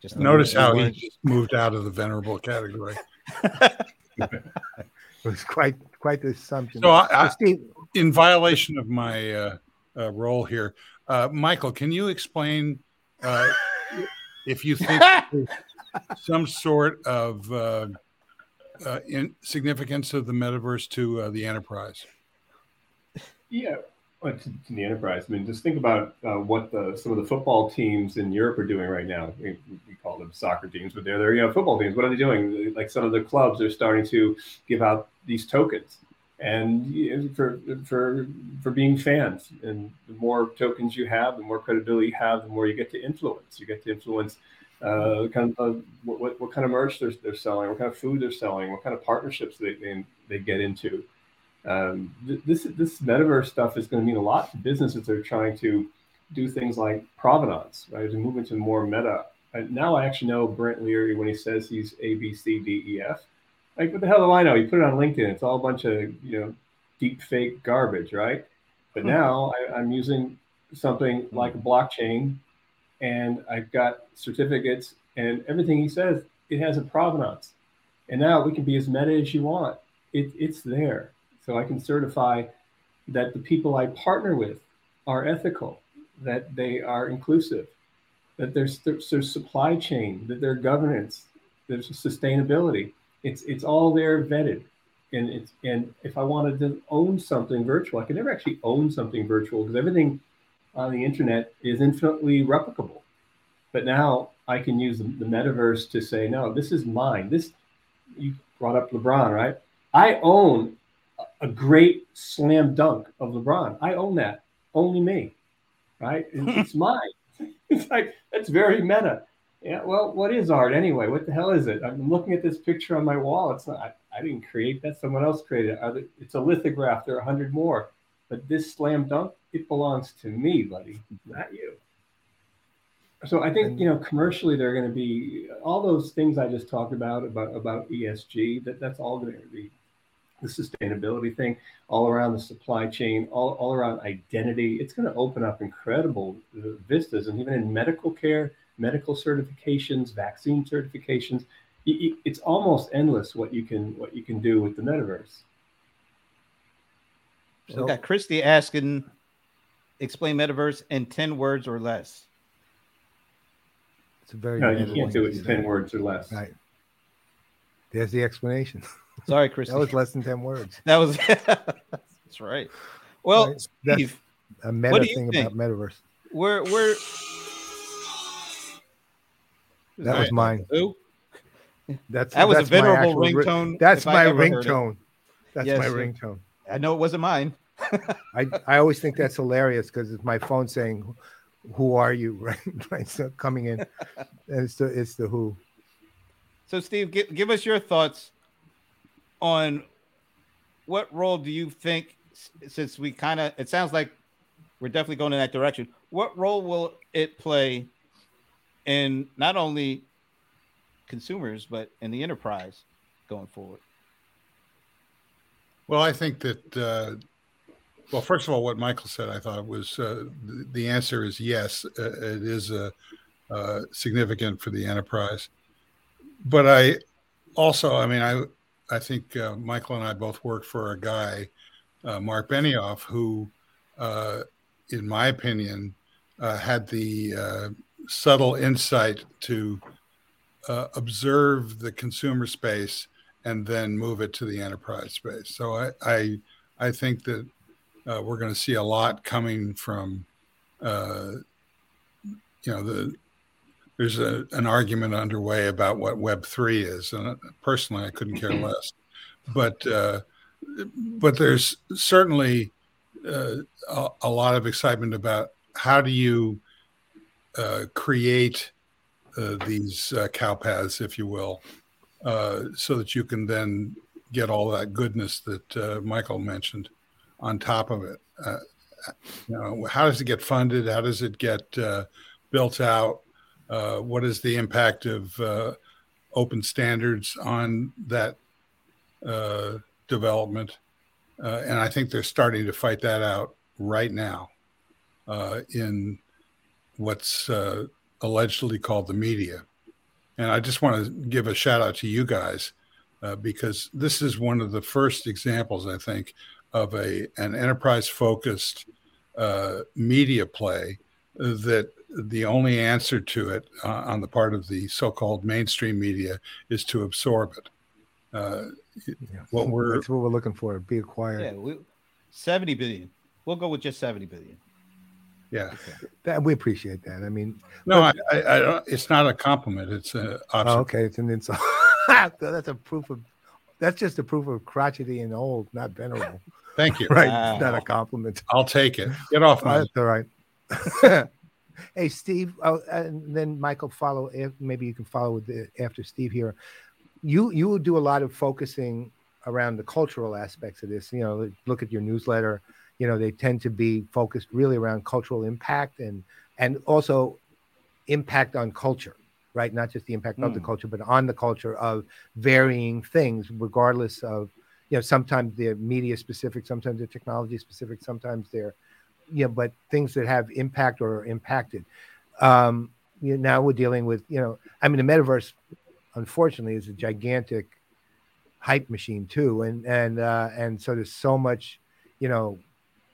just Notice how he he just moved out of the venerable category. It was quite quite the assumption. So I- I- Steve, In violation of my uh, uh, role here, uh, Michael, can you explain uh, if you think some sort of uh, in significance of the metaverse to uh, the enterprise? Yeah, well, to, to the enterprise. I mean, just think about uh, what the some of the football teams in Europe are doing right now. We, we call them soccer teams, but they're they're you know football teams. What are they doing? Like some of the clubs are starting to give out these tokens, and for for for being fans. And the more tokens you have, the more credibility you have, the more you get to influence. You get to influence. Uh, kind of uh, what, what, what kind of merch they're, they're selling, what kind of food they're selling, what kind of partnerships they, they, they get into um, th- this this metaverse stuff is going to mean a lot to businesses that are trying to do things like provenance, right? To move into more meta. And now I actually know Brent Leary when he says he's A B C D E F. Like what the hell do I know? You put it on LinkedIn, it's all a bunch of you know deep fake garbage, right? But now I, I'm using something like blockchain, and I've got certificates, and everything he says it has a provenance. And now we can be as meta as you want. It, it's there. So I can certify that the people I partner with are ethical, that they are inclusive, that there's there's supply chain, that their governance, there's sustainability. It's it's all there vetted. And it's and if I wanted to own something virtual, I could never actually own something virtual because everything on the internet is infinitely replicable. But now I can use the, the metaverse to say, no, this is mine. This you brought up LeBron, right? I own a great slam dunk of LeBron. I own that. Only me, right? It's, it's mine. It's like that's very meta. Yeah. Well, what is art anyway? What the hell is it? I'm looking at this picture on my wall. It's not. I, I didn't create that. Someone else created it. It's a lithograph. There are a hundred more. But this slam dunk, it belongs to me, buddy, not you. So I think you know commercially they're going to be all those things I just talked about about about ESG. That that's all going to be the sustainability thing, all around the supply chain, all, all around identity. It's going to open up incredible uh, vistas, and even in medical care, medical certifications, vaccine certifications. It's almost endless what you can what you can do with the metaverse. So we got Christy asking, explain metaverse in 10 words or less. it's a very. No, you can't do it in ten words or less. Right. There's the explanation. Sorry, Christy. That was less than ten words. That was that's right. Well, Right. That's- Steve, A meta do you thing think? about metaverse. we're we're That was mine. Who? That's That was a that's my venerable actual ri- ringtone That's if my ever heard ringtone. That's Yes, my sir. ringtone. I know it wasn't mine. I, I always think that's hilarious because it's my phone saying, "Who are you?" Right, right. So coming in, and it's the it's the who. So, Steve, give, give us your thoughts on what role do you think, since we kind of, it sounds like we're definitely going in that direction. What role will it play in not only consumers, but in the enterprise going forward? Well, I think that, uh, well, first of all, what Michael said, I thought was uh, the, answer is yes, uh, it is uh, significant for the enterprise. But I also, I mean, I, I think uh, Michael and I both worked for a guy, Mark Benioff, who, in my opinion, had the subtle insight to observe the consumer space and then move it to the enterprise space. So I I, I think that uh, we're going to see a lot coming from, uh, you know, the there's a, an argument underway about what Web three is, and personally, I couldn't care less. But uh, but there's certainly uh, a, a, lot of excitement about how do you uh, create uh, these uh, cow paths, if you will, uh, so that you can then get all that goodness that uh, Michael mentioned on top of it. you know, how does it get funded? How does it get built out? what is the impact of open standards on that development? Uh, and I think they're starting to fight that out right now uh, in what's uh, allegedly called the media. And I just want to give a shout out to you guys uh, because this is one of the first examples, I think, of a an enterprise focused uh, media play that the only answer to it uh, on the part of the so-called mainstream media is to absorb it yeah. what we're that's what we're looking for. Be acquired. Yeah, we, seventy billion. We'll go with just seventy billion. Yeah, that we appreciate that. I mean, no, but, I, I, I, don't. It's not a compliment. It's a. Oh, okay, it's an insult. that's a proof of. That's just a proof of crotchety and old, not venerable. Thank you. right, wow. not a compliment. I'll take it. Get off uh, my. That's all right. hey, Steve. Oh, and then Michael follow. Maybe you can follow with the, after Steve here you you do a lot of focusing around the cultural aspects of this. You know, look at your newsletter. You know, they tend to be focused really around cultural impact and and also impact on culture, right? Not just the impact mm. of the hmm. culture, but on the culture of varying things, regardless of you know sometimes they're media specific, sometimes they're technology specific, sometimes they're you know, but things that have impact or are impacted. Um, you know, now we're dealing with you know, I mean, the metaverse unfortunately is a gigantic hype machine too and and uh, and so there's so much you know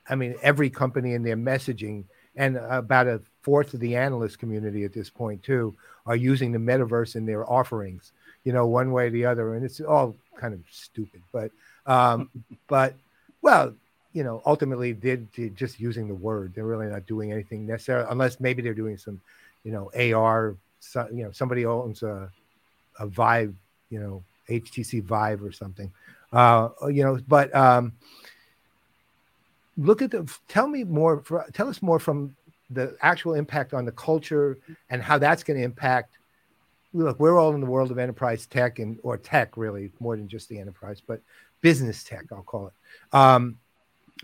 i mean every company in their messaging and about a fourth of the analyst community at this point too are using the metaverse in their offerings you know one way or the other and it's all kind of stupid but um but well you know ultimately they're, they're just using the word they're really not doing anything necessarily unless maybe they're doing some you know ar so, you know somebody owns a a Vive, you know, HTC Vive or something. Uh, you know, but um, look at the. Tell me more. For, tell us more from the actual impact on the culture and how that's going to impact. Look, we're all in the world of enterprise tech and or tech, really, more than just the enterprise, but business tech, I'll call it. Um,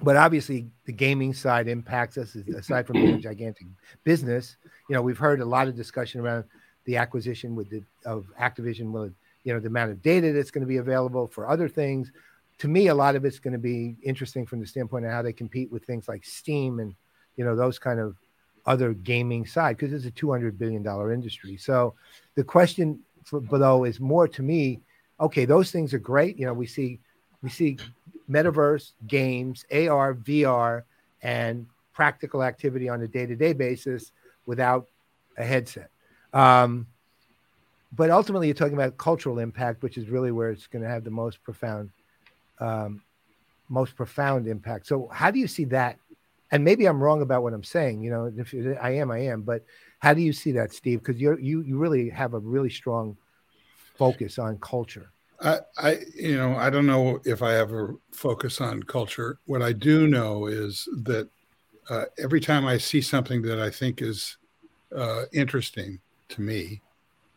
but obviously, the gaming side impacts us aside from being a gigantic business. You know, we've heard a lot of discussion around the acquisition with the of Activision with you know the amount of data that's going to be available for other things. To me, a lot of it's going to be interesting from the standpoint of how they compete with things like Steam and you know those kind of other gaming side because it's a 200 billion dollar industry. So the question for, below is more to me. Okay, those things are great. You know, we see we see metaverse games, AR, VR, and practical activity on a day to day basis without a headset. Um, but ultimately, you're talking about cultural impact, which is really where it's going to have the most profound, um, most profound impact. So, how do you see that? And maybe I'm wrong about what I'm saying. You know, if I am, I am. But how do you see that, Steve? Because you you you really have a really strong focus on culture. I, I, you know, I don't know if I have a focus on culture. What I do know is that uh, every time I see something that I think is uh, interesting, to me.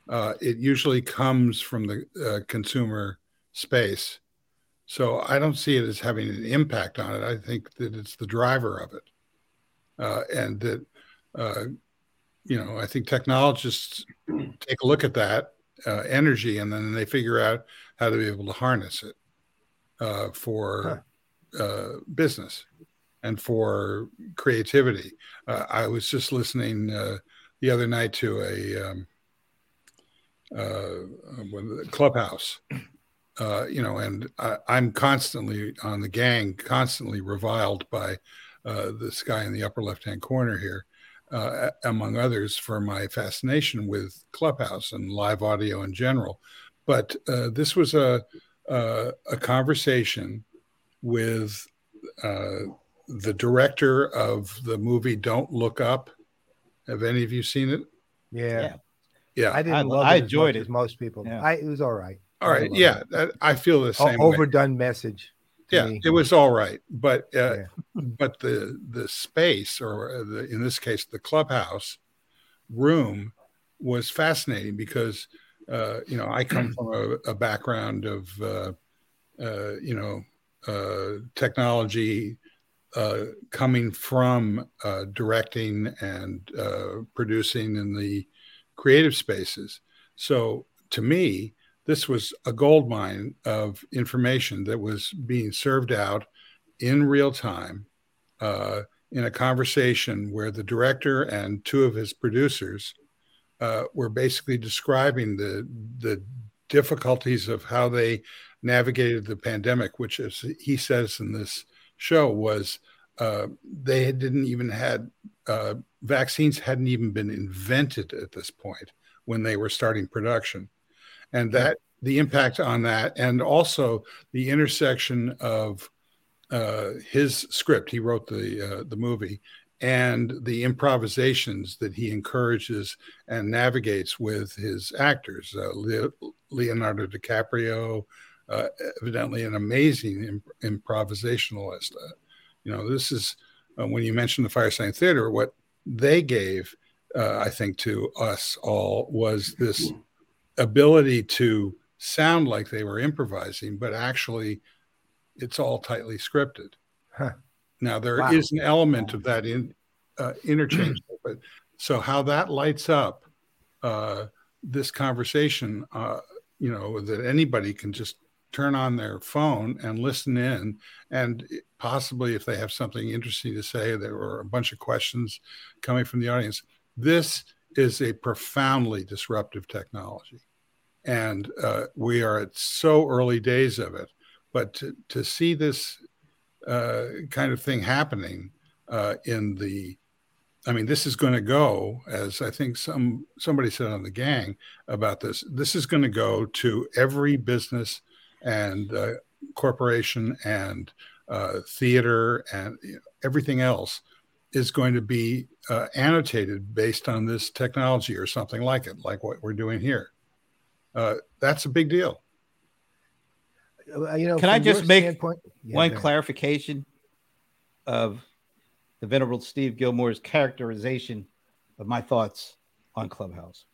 Uh, it usually comes from the uh, consumer space. So I don't see it as having an impact on it. I think that it's the driver of it. Uh, and that, uh, you know, I think technologists take a look at that uh, energy and then they figure out how to be able to harness it uh, for business and for creativity. I was just listening the other night to a um, uh, clubhouse. Uh, you know, and I, am constantly on the gang, constantly reviled by uh, this guy in the upper left-hand corner here, uh, among others, for my fascination with Clubhouse and live audio in general. But uh, this was a a, a conversation with uh, the director of the movie Don't Look Up have any of you seen it? Yeah. Yeah. I didn't I, love I it enjoyed it. most people. Yeah. I, it was all right. All right. Yeah. It. I feel the same. Overdone way. message yeah, me. it was all right, but uh, Yeah. but the the space, or the, in this case, the clubhouse room, was fascinating because uh, you know I come from a, a background of uh, uh, you know uh, technology uh, coming from uh, directing and uh, producing in the creative spaces. So to me, this was a gold mine of information that was being served out in real time uh, in a conversation where the director and two of his producers uh, were basically describing the the difficulties of how they navigated the pandemic, which, as he says in this show, was uh, they didn't even had uh, vaccines hadn't even been invented at this point when they were starting production, and that the impact on that, and also the intersection of uh, his script. He wrote the uh, the movie and the improvisations that he encourages and navigates with his actors. Uh, Le- Leonardo DiCaprio, uh, evidently an amazing imp- improvisationalist. Uh, you know, this is uh, when you mentioned the Firesign Theatre, what they gave, uh, I think, to us all was this ability to sound like they were improvising, but actually it's all tightly scripted. Huh. Now there is Wow. an element of that in uh, interchange, but so how that lights up uh, this conversation, uh, you know, that anybody can just turn on their phone and listen in, and possibly if they have something interesting to say, there were a bunch of questions coming from the audience. This is a profoundly disruptive technology, and uh, we are at so early days of it. But to, to see this uh, kind of thing happening uh, in the I mean, this is going to go, as I think some somebody said on the gang about this. This is going to go to every business and uh, corporation and uh, theater and everything else is going to be uh, annotated based on this technology or something like it, like what we're doing here. Uh, that's a big deal. You know, Can I just make standpoint- Yeah, One go clarification of the venerable Steve Gillmor's characterization of my thoughts on Clubhouse.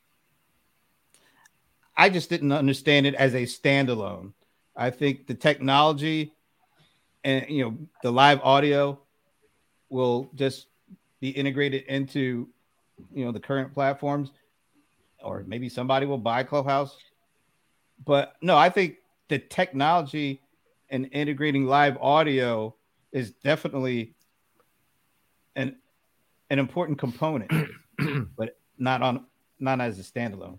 I just didn't understand it as a standalone. I think the technology and you know the live audio will just be integrated into you know the current platforms or maybe somebody will buy Clubhouse. But no, I think the technology and integrating live audio is definitely an an important component, but not on not as a standalone.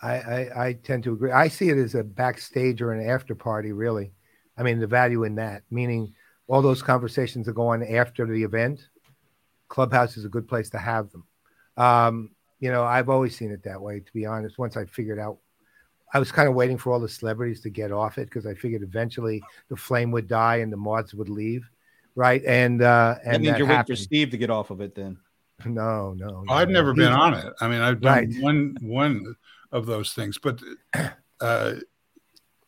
I, I, I tend to agree. I see it as a backstage or an after party, really. I mean, the value in that, meaning all those conversations that go on after the event. Clubhouse is a good place to have them. Um, you know, I've always seen it that way, to be honest. Once I figured out, I was kind of waiting for all the celebrities to get off it because I figured eventually the flame would die and the mods would leave. Right. And, uh, and that means that you're waiting for. Steve to get off of it then. No, no, no, I've no. never been on it. I mean, I've done Right. one one of those things, but uh,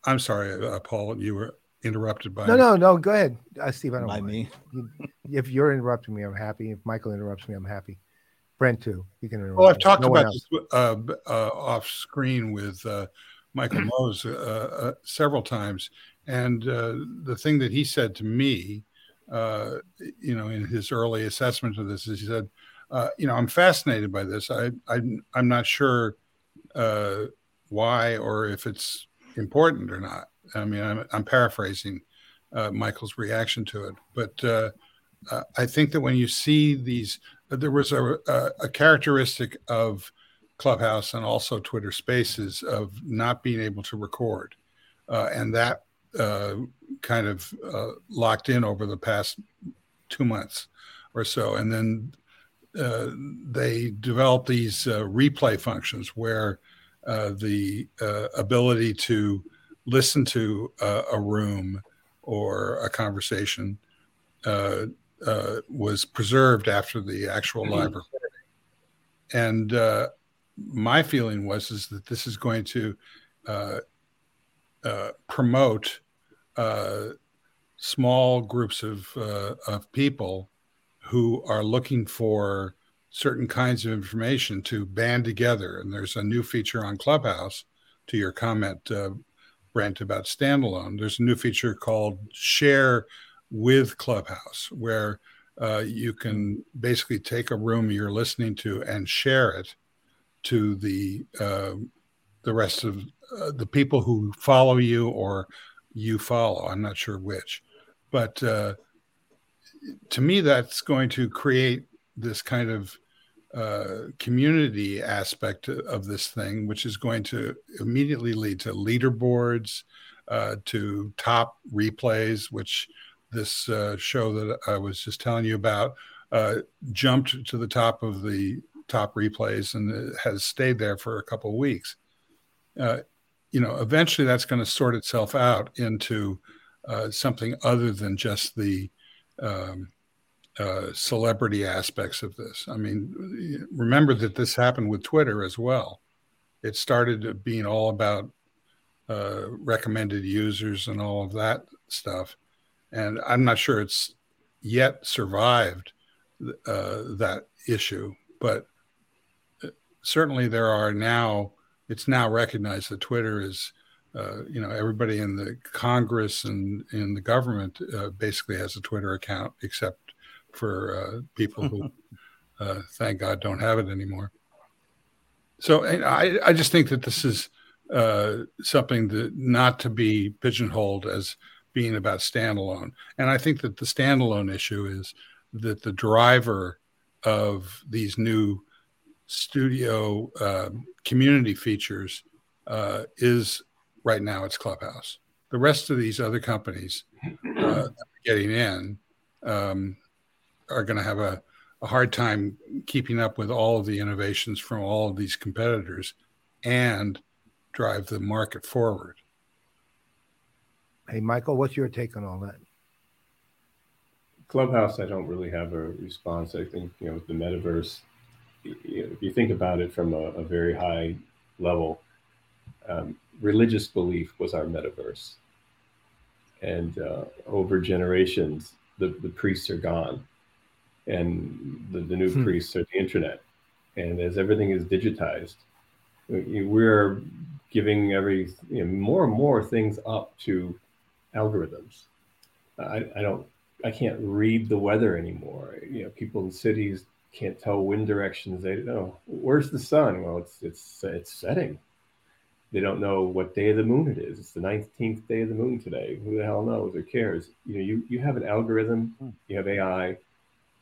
I'm sorry, uh, Paul, you were interrupted by No, no, no. Go ahead, uh, Steve. I don't By mind. me. If you're interrupting me, I'm happy. If Michael interrupts me, I'm happy. Brent too. You can interrupt. Well, I've me. talked No about this uh, uh, off screen with uh, Michael Maoz uh, uh, several times, and uh, the thing that he said to me, uh, you know, in his early assessment of this, is he said, uh, "You know, I'm fascinated by this. I, I I'm not sure uh, why or if it's important or not. I mean, I'm, I'm paraphrasing uh, Michael's reaction to it, but uh, uh, I think that when you see these, there was a, a, a characteristic of Clubhouse and also Twitter Spaces of not being able to record, uh, and that uh, kind of uh, locked in over the past two months or so, and then uh, they developed these uh, replay functions where uh, the uh, ability to listen to uh, a room or a conversation uh, uh, was preserved after the actual live recording. And uh, my feeling was is that this is going to uh, uh, promote uh, small groups of uh, of people who are looking for certain kinds of information to band together. And there's a new feature on Clubhouse. To your comment, uh, Brent, about standalone, there's a new feature called Share with Clubhouse, where uh, you can basically take a room you're listening to and share it to the uh, the rest of uh, the people who follow you or you follow. I'm not sure which, but uh, to me, that's going to create this kind of uh, community aspect of this thing, which is going to immediately lead to leaderboards, uh, to top replays, which this uh, show that I was just telling you about uh, jumped to the top of the top replays and has stayed there for a couple of weeks. Uh, you know, eventually that's going to sort itself out into something other than just the um, uh, celebrity aspects of this. I mean, remember that this happened with Twitter as well. It started being all about uh, recommended users and all of that stuff. And I'm not sure it's yet survived uh, that issue, but uh, certainly there are now, it's now recognized that Twitter is. Uh, you know, everybody in the Congress and in the government uh, basically has a Twitter account, except for uh, people who, uh, thank God, don't have it anymore. So I, I just think that this is uh, something that not to be pigeonholed as being about standalone. And I think that the standalone issue is that the driver of these new studio uh, community features uh, is right now it's Clubhouse. The rest of these other companies uh, getting in um, are going to have a, a hard time keeping up with all of the innovations from all of these competitors and drive the market forward. Hey, Michael, what's your take on all that? Clubhouse, I don't really have a response. I think, you know, with the metaverse, if you think about it from a, a very high level, um, religious belief was our metaverse. And uh, over generations, the, the priests are gone and the, the new hmm. priests are the internet. And as everything is digitized, we're giving every you know, more and more things up to algorithms. I, I don't, I can't read the weather anymore. You know, people in cities can't tell wind directions. They don't know where's the sun. Well, it's it's it's setting. They don't know what day of the moon it is. It's the 19th day of the moon today. Who the hell knows or cares? You know, you, you have an algorithm, hmm. you have AI,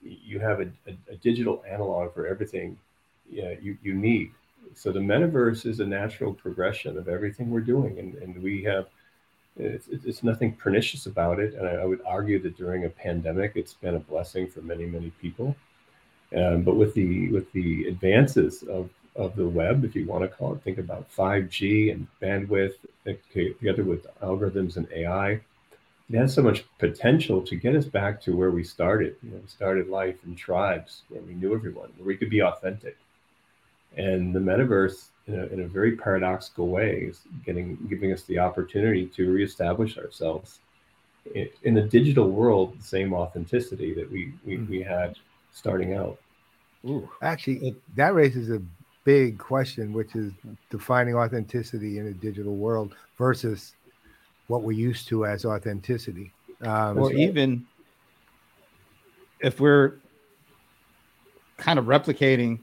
you have a, a, a digital analog for everything you, you need. So the metaverse is a natural progression of everything we're doing. And, and we have, it's, it's nothing pernicious about it. And I, I would argue that during a pandemic, it's been a blessing for many, many people. Um, but with the with the advances of, of the web, if you want to call it, think about 5G and bandwidth together with algorithms and AI, it has so much potential to get us back to where we started. You know, we started life in tribes where we knew everyone, where we could be authentic. And the metaverse, in a, in a very paradoxical way, is getting giving us the opportunity to reestablish ourselves in, in the digital world, the same authenticity that we we, mm. we had starting out. Ooh. Actually, that raises a big question, which is defining authenticity in a digital world versus what we're used to as authenticity. Um, or even if we're kind of replicating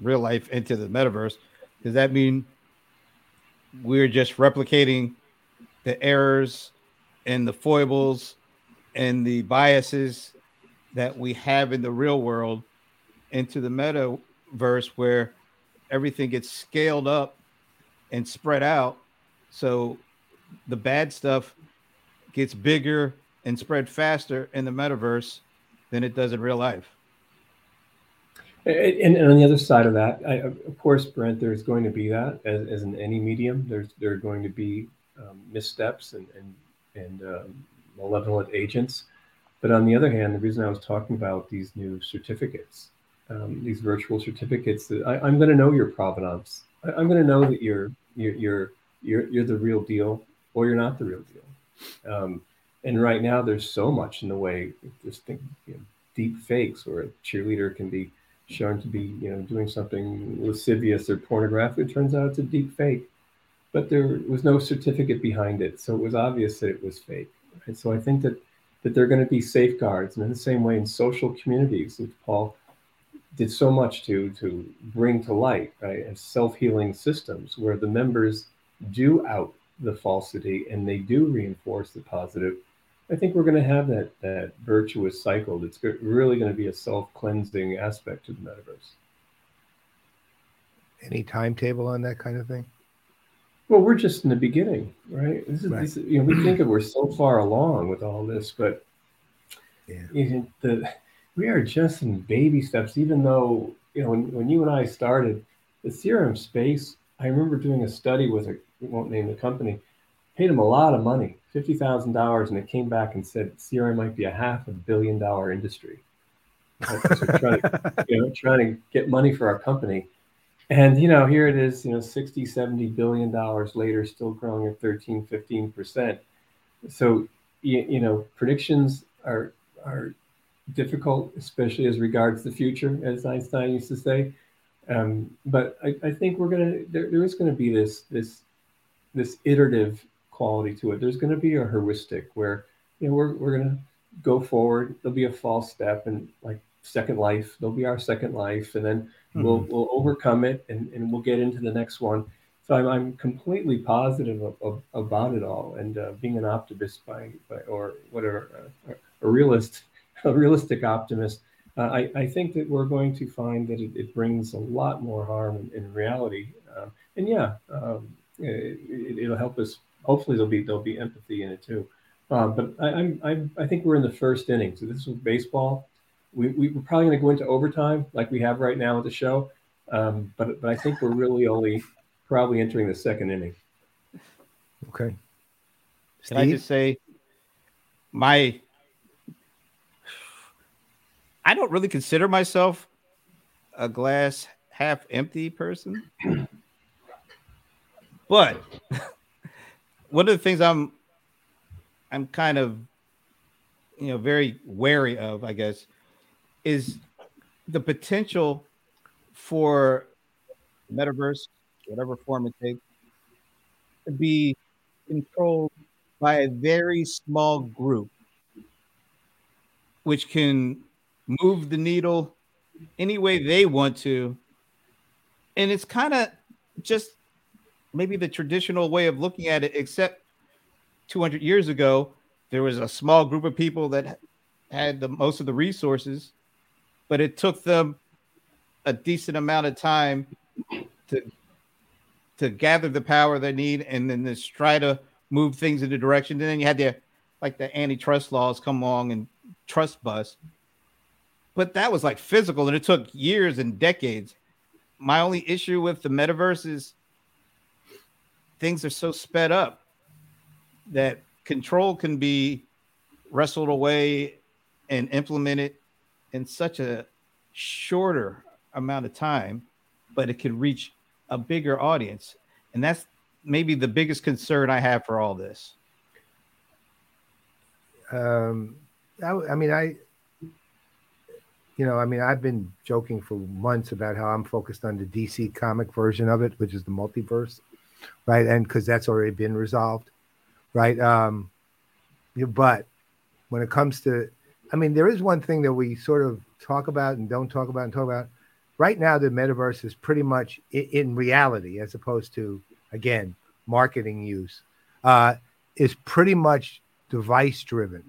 real life into the metaverse, does that mean we're just replicating the errors and the foibles and the biases that we have in the real world into the metaverse where everything gets scaled up and spread out so the bad stuff gets bigger and spread faster in the metaverse than it does in real life. And, and, on the other side of that, I, of course, Brent, there's going to be that as, as in any medium. There's there are going to be um, missteps and and and um, malevolent agents. But on the other hand, the reason I was talking about these new certificates, um, these virtual certificates, that I, am going to know your provenance. I, am going to know that you're you're you're you're, you're the real deal or you're not the real deal. Um, And right now, there's so much in the way just think you know, deep fakes where a cheerleader can be shown to be you know doing something lascivious or pornographic. It turns out it's a deep fake, but there was no certificate behind it, so it was obvious that it was fake. And so I think that that there are going to be safeguards, and in the same way in social communities, which Paul did so much to to bring to light, right, as self-healing systems where the members do out the falsity and they do reinforce the positive. I think we're going to have that that virtuous cycle. That's really going to be a self-cleansing aspect to the metaverse. Any timetable on that kind of thing? Well, we're just in the beginning, right? This is, right. This is you know, we think that we're so far along with all this, but yeah. you know, the we are just in baby steps. Even though you know, when, when you and I started the CRM space, I remember doing a study with a we won't name the company, paid them a lot of money, fifty thousand dollars, and it came back and said CRM might be a half a billion dollar industry. trying to, you know, trying to get money for our company and, you know, here it is, you know, 60, 70 billion dollars later, still growing at 13, 15%. So, you, you know, predictions are, are difficult, especially as regards the future, as Einstein used to say. Um, but I, I, think we're to, there, there is to be this, this, this iterative quality to it. There's going to be a heuristic where, you know, we're, we're going to go forward. There'll be a false step and like second life, there'll be our second life. And then Mm-hmm. We'll we'll overcome it and, and we'll get into the next one. So I'm, I'm completely positive of, of, about it all. And uh, being an optimist by, by or whatever, uh, a realist, a realistic optimist, uh, I, I think that we're going to find that it, it brings a lot more harm in, in reality. Um, and yeah, um, it, will help us. Hopefully, there'll be there'll be empathy in it too. Um, but I, I'm, I'm I think we're in the first inning. So this is baseball we, we, are probably going to go into overtime like we have right now with the show. Um, but, but I think we're really only probably entering the second inning. Okay. Can I just say my I don't really consider myself a glass half empty person. But one of the things I'm I'm kind of you know very wary of, I guess, is the potential for metaverse, whatever form it takes, to be controlled by a very small group, which can move the needle any way they want to. And it's kind of just maybe the traditional way of looking at it, except 200 years ago, there was a small group of people that had the most of the resources but it took them a decent amount of time to to gather the power they need and then just try to move things in the direction. And then you had the like the antitrust laws come along and trust bust. But that was like physical and it took years and decades. My only issue with the metaverse is things are so sped up that control can be wrestled away and implemented in such a shorter amount of time, but it could reach a bigger audience. And that's maybe the biggest concern I have for all this. Um, I, I mean, I, you know, I mean, I've been joking for months about how I'm focused on the DC comic version of it, which is the multiverse, right? And because that's already been resolved, right? Um, but when it comes to I mean, there is one thing that we sort of talk about and don't talk about and talk about. Right now, the metaverse is pretty much in reality, as opposed to again marketing use, uh, is pretty much device driven.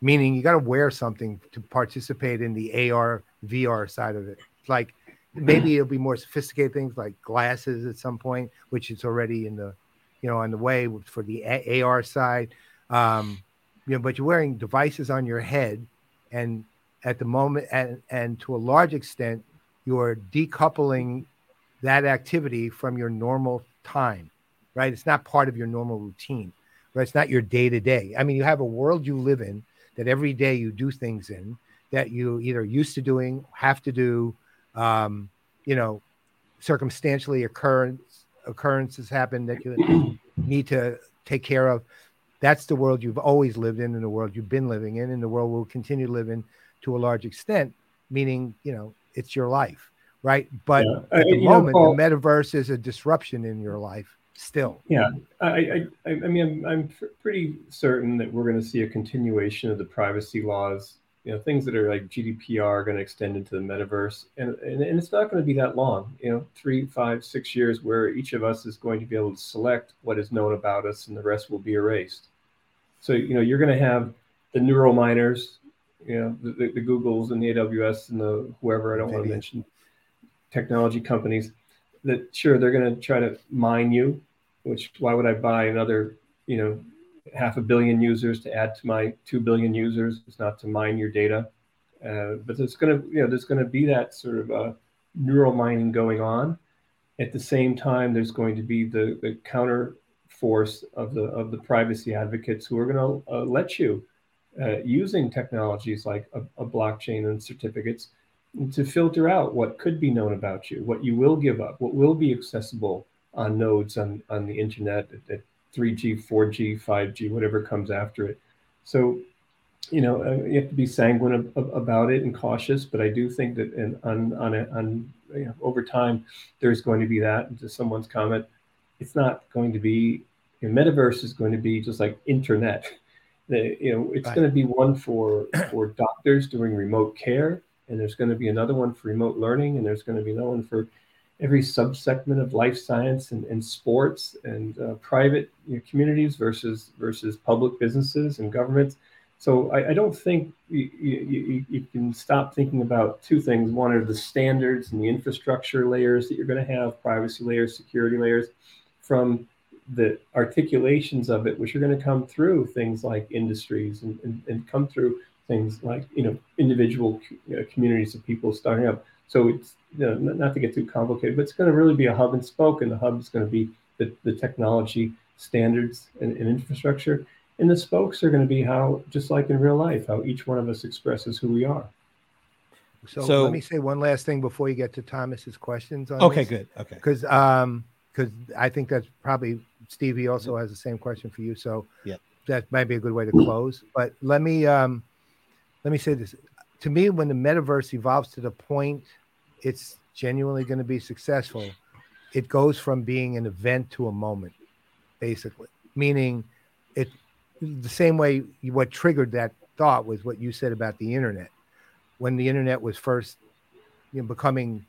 Meaning, you got to wear something to participate in the AR VR side of it. Like maybe it'll be more sophisticated things like glasses at some point, which is already in the, you know, on the way for the AR side. Um, you know, but you're wearing devices on your head, and at the moment, and and to a large extent, you're decoupling that activity from your normal time, right? It's not part of your normal routine, right? It's not your day to day. I mean, you have a world you live in that every day you do things in that you either used to doing, have to do, um, you know, circumstantially occurrence occurrences happen that you need to take care of that's the world you've always lived in and the world you've been living in and the world will continue to live in to a large extent meaning you know it's your life right but Yeah. at the you know, moment Paul- the metaverse is a disruption in your life still Yeah, I, I, I I mean, I'm, I'm pretty certain that we're going to see a continuation of the privacy laws. You know, things that are like GDPR are going to extend into the metaverse, and, and and it's not going to be that long. You know, three, five, six years, where each of us is going to be able to select what is known about us, and the rest will be erased. So you know, you're going to have the neural miners, you know, the, the, the Googles and the AWS and the whoever I don't want to mention, technology companies. That sure they're going to try to mine you which why would I buy another, you know, half a billion users to add to my two billion users? It's not to mine your data, uh, but there's going to, you know, there's going to be that sort of uh, neural mining going on. At the same time, there's going to be the the counter force of the of the privacy advocates who are going to uh, let you uh, using technologies like a, a blockchain and certificates to filter out what could be known about you, what you will give up, what will be accessible on nodes on, on the internet at, 3G, 4G, 5G, whatever comes after it. So, you know, uh, you have to be sanguine ab- ab- about it and cautious, but I do think that in, on, on, a, on you know, over time, there's going to be that. And to someone's comment, it's not going to be, you know, metaverse is going to be just like internet. The, you know, it's Right. going to be one for, for doctors doing remote care, and there's going to be another one for remote learning, and there's going to be another one for every subsegment of life science and, and sports and uh, private you know, communities versus versus public businesses and governments. So I, I don't think you, you, you, can stop thinking about two things. One are the standards and the infrastructure layers that you're going to have, privacy layers, security layers, from the articulations of it, which are going to come through things like industries and, and, and come through things like you know individual know, communities of people starting up. So it's you know, not, not to get too complicated, but it's going to really be a hub and spoke, and the hub is going to be the, the technology standards and, and infrastructure, and the spokes are going to be how, just like in real life, how each one of us expresses who we are. so, So- let me say one last thing before you get to thomas's questions on Okay, this. good. Okay. because um because I think that's probably Stevie also has the same question for you. So Yep. that might be a good way to close. But let me um let me say this. To me, when the metaverse evolves to the point it's genuinely going to be successful, it goes from being an event to a moment, basically. Meaning it the same way what triggered that thought was what you said about the internet. When the internet was first you know, becoming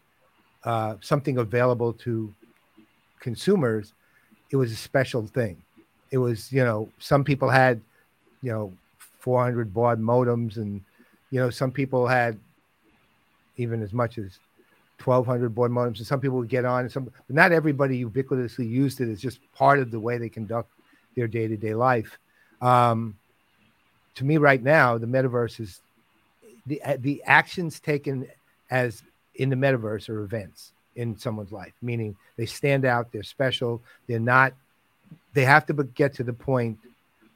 uh, something available to consumers, it was a special thing. It was, you know, some people had, you know, 400 baud modems, and you know, some people had even as much as 1200 baud modems, and some people would get on. And some, not everybody ubiquitously used it it's just part of the way they conduct their day-to-day life. Um, to me, right now, the metaverse is the the actions taken as in the metaverse are events in someone's life, meaning they stand out, they're special, they're not, they have to get to the point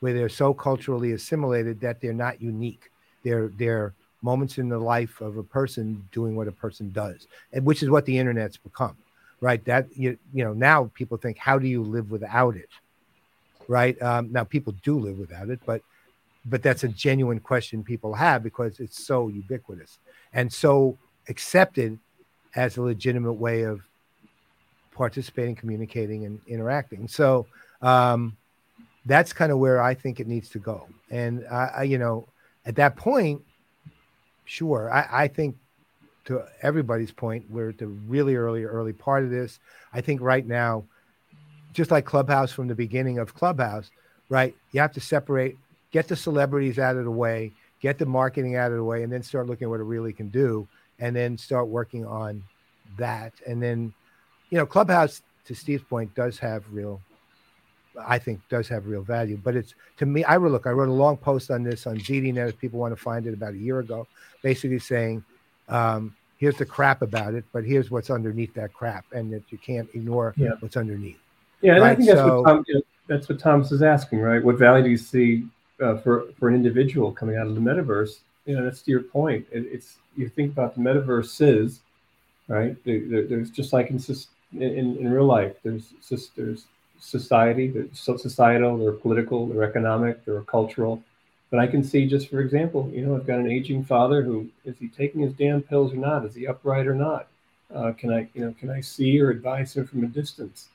where they're so culturally assimilated that they're not unique. They're they're moments in the life of a person doing what a person does, and which is what the internet's become, right? That you you know now people think, how do you live without it, right? Um, now people do live without it, but but that's a genuine question people have because it's so ubiquitous and so accepted as a legitimate way of participating, communicating, and interacting. So um, that's kind of where I think it needs to go. And I, I you know, at that point, sure, I, I think to everybody's point, we're at the really early, early part of this. I think right now, just like Clubhouse from the beginning of Clubhouse, right? You have to separate, get the celebrities out of the way, get the marketing out of the way, and then start looking at what it really can do, and then start working on that. And then, you know, Clubhouse, to Steve's point, does have real, I think, does have real value. But it's to me, I wrote, look, I wrote a long post on this on ZDNet if people want to find it about a year ago, basically saying, um, here's the crap about it, but here's what's underneath that crap, and that you can't ignore Yeah. what's underneath. Yeah, and I think that's so- what Tom, that's what Thomas is asking, right? What value do you see uh, for for an individual coming out of the metaverse? You know, that's to your point. It, it's you think about the metaverse is, right? There, there, there's just like in, in in real life, there's just there's society, they're so societal, they're political, they're economic, they're cultural. But I can see just for example, you know, I've got an aging father who is he taking his damn pills or not? Is he upright or not? Uh, can I, you know, can I see or advise him from a distance?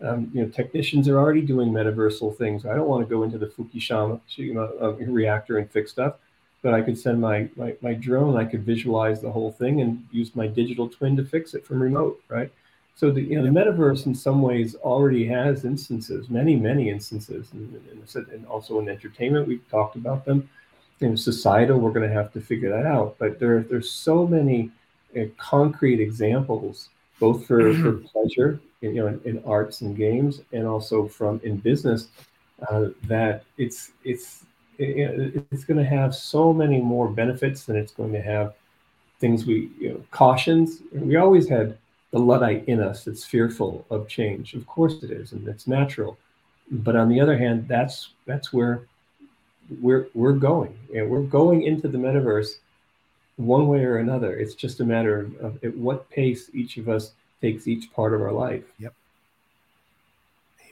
Um, you know, technicians are already doing metaversal things. I don't want to go into the Fukushima you know, uh, reactor and fix stuff, but I could send my, my my drone. I could visualize the whole thing and use my digital twin to fix it from remote, right? So the you know the metaverse in some ways already has instances, many many instances, and, and, and also in entertainment we've talked about them. In societal, we're going to have to figure that out. But there there's so many uh, concrete examples, both for, for pleasure, in, you know, in, in, arts and games, and also from in business, uh, that it's it's it, it's going to have so many more benefits than it's going to have things we you know cautions. We always had the Luddite in us that's fearful of change. Of course it is, and it's natural. But on the other hand, that's that's where we're we're going. And we're going into the metaverse one way or another. It's just a matter of, of at what pace each of us takes each part of our life. Yep.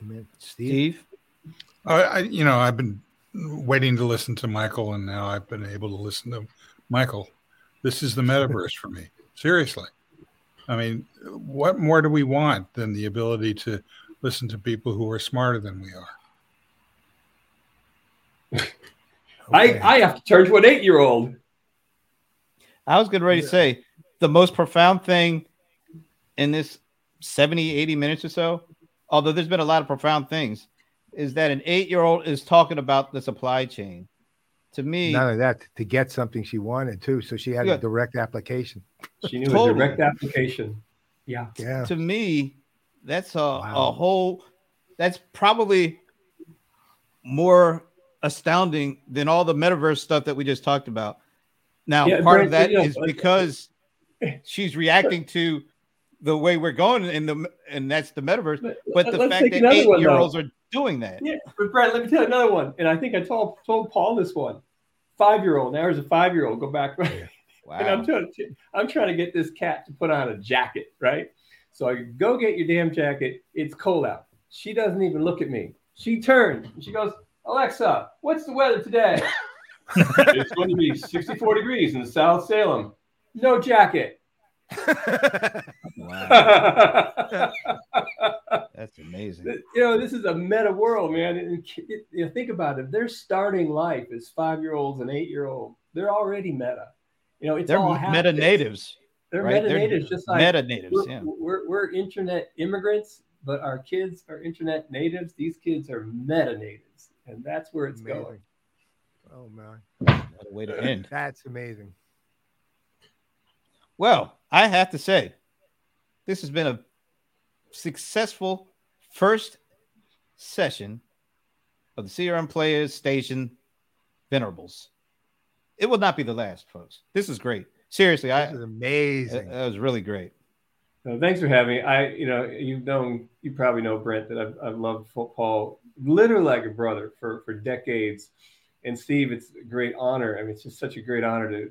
Amen. Steve? Steve? I, you know, I've been waiting to listen to Michael, and now I've been able to listen to Michael. This is the metaverse for me. Seriously. I mean, what more do we want than the ability to listen to people who are smarter than we are? okay. I, I have to turn to an eight year old. I was getting ready to say the most profound thing in this 70, 80 minutes or so, although there's been a lot of profound things, is that an eight year old is talking about the supply chain. To me, none of that to get something she wanted too. So she had yeah. a direct application. She knew totally. a direct application. Yeah. Yeah. To me, that's a, wow. a whole that's probably more astounding than all the metaverse stuff that we just talked about. Now, yeah, part of that is because she's reacting to the way we're going in the and that's the metaverse. But, but uh, the fact that eight year olds are doing that. Yeah, but Brad, let me tell you another one. And I think I told told Paul this one. Five year old. Now there's a five year old. Go back. Wow. And I'm trying to I'm trying to get this cat to put on a jacket, right? So I go get your damn jacket. It's cold out. She doesn't even look at me. She turns and she goes, Alexa, what's the weather today? it's going to be 64 degrees in South Salem. No jacket. wow. That's amazing. You know, this is a meta world, man. And you know, think about it. They're starting life as five year olds and eight year olds. They're already meta. You know, it's they're all meta natives. They're right? meta natives, just like meta natives. We're, yeah, we're, we're internet immigrants, but our kids are internet natives. These kids are meta natives, and that's where it's amazing. going. Oh man, what a way to end. That's amazing. Well, I have to say, this has been a successful first session of the CRM Playaz Station Venerables it will not be the last, folks. This is great. Seriously, this I is amazing. That was really great. So thanks for having me. I, you know, you've known, you probably know Brent that I've, I've loved Paul literally like a brother for for decades. And Steve, it's a great honor. I mean, it's just such a great honor to.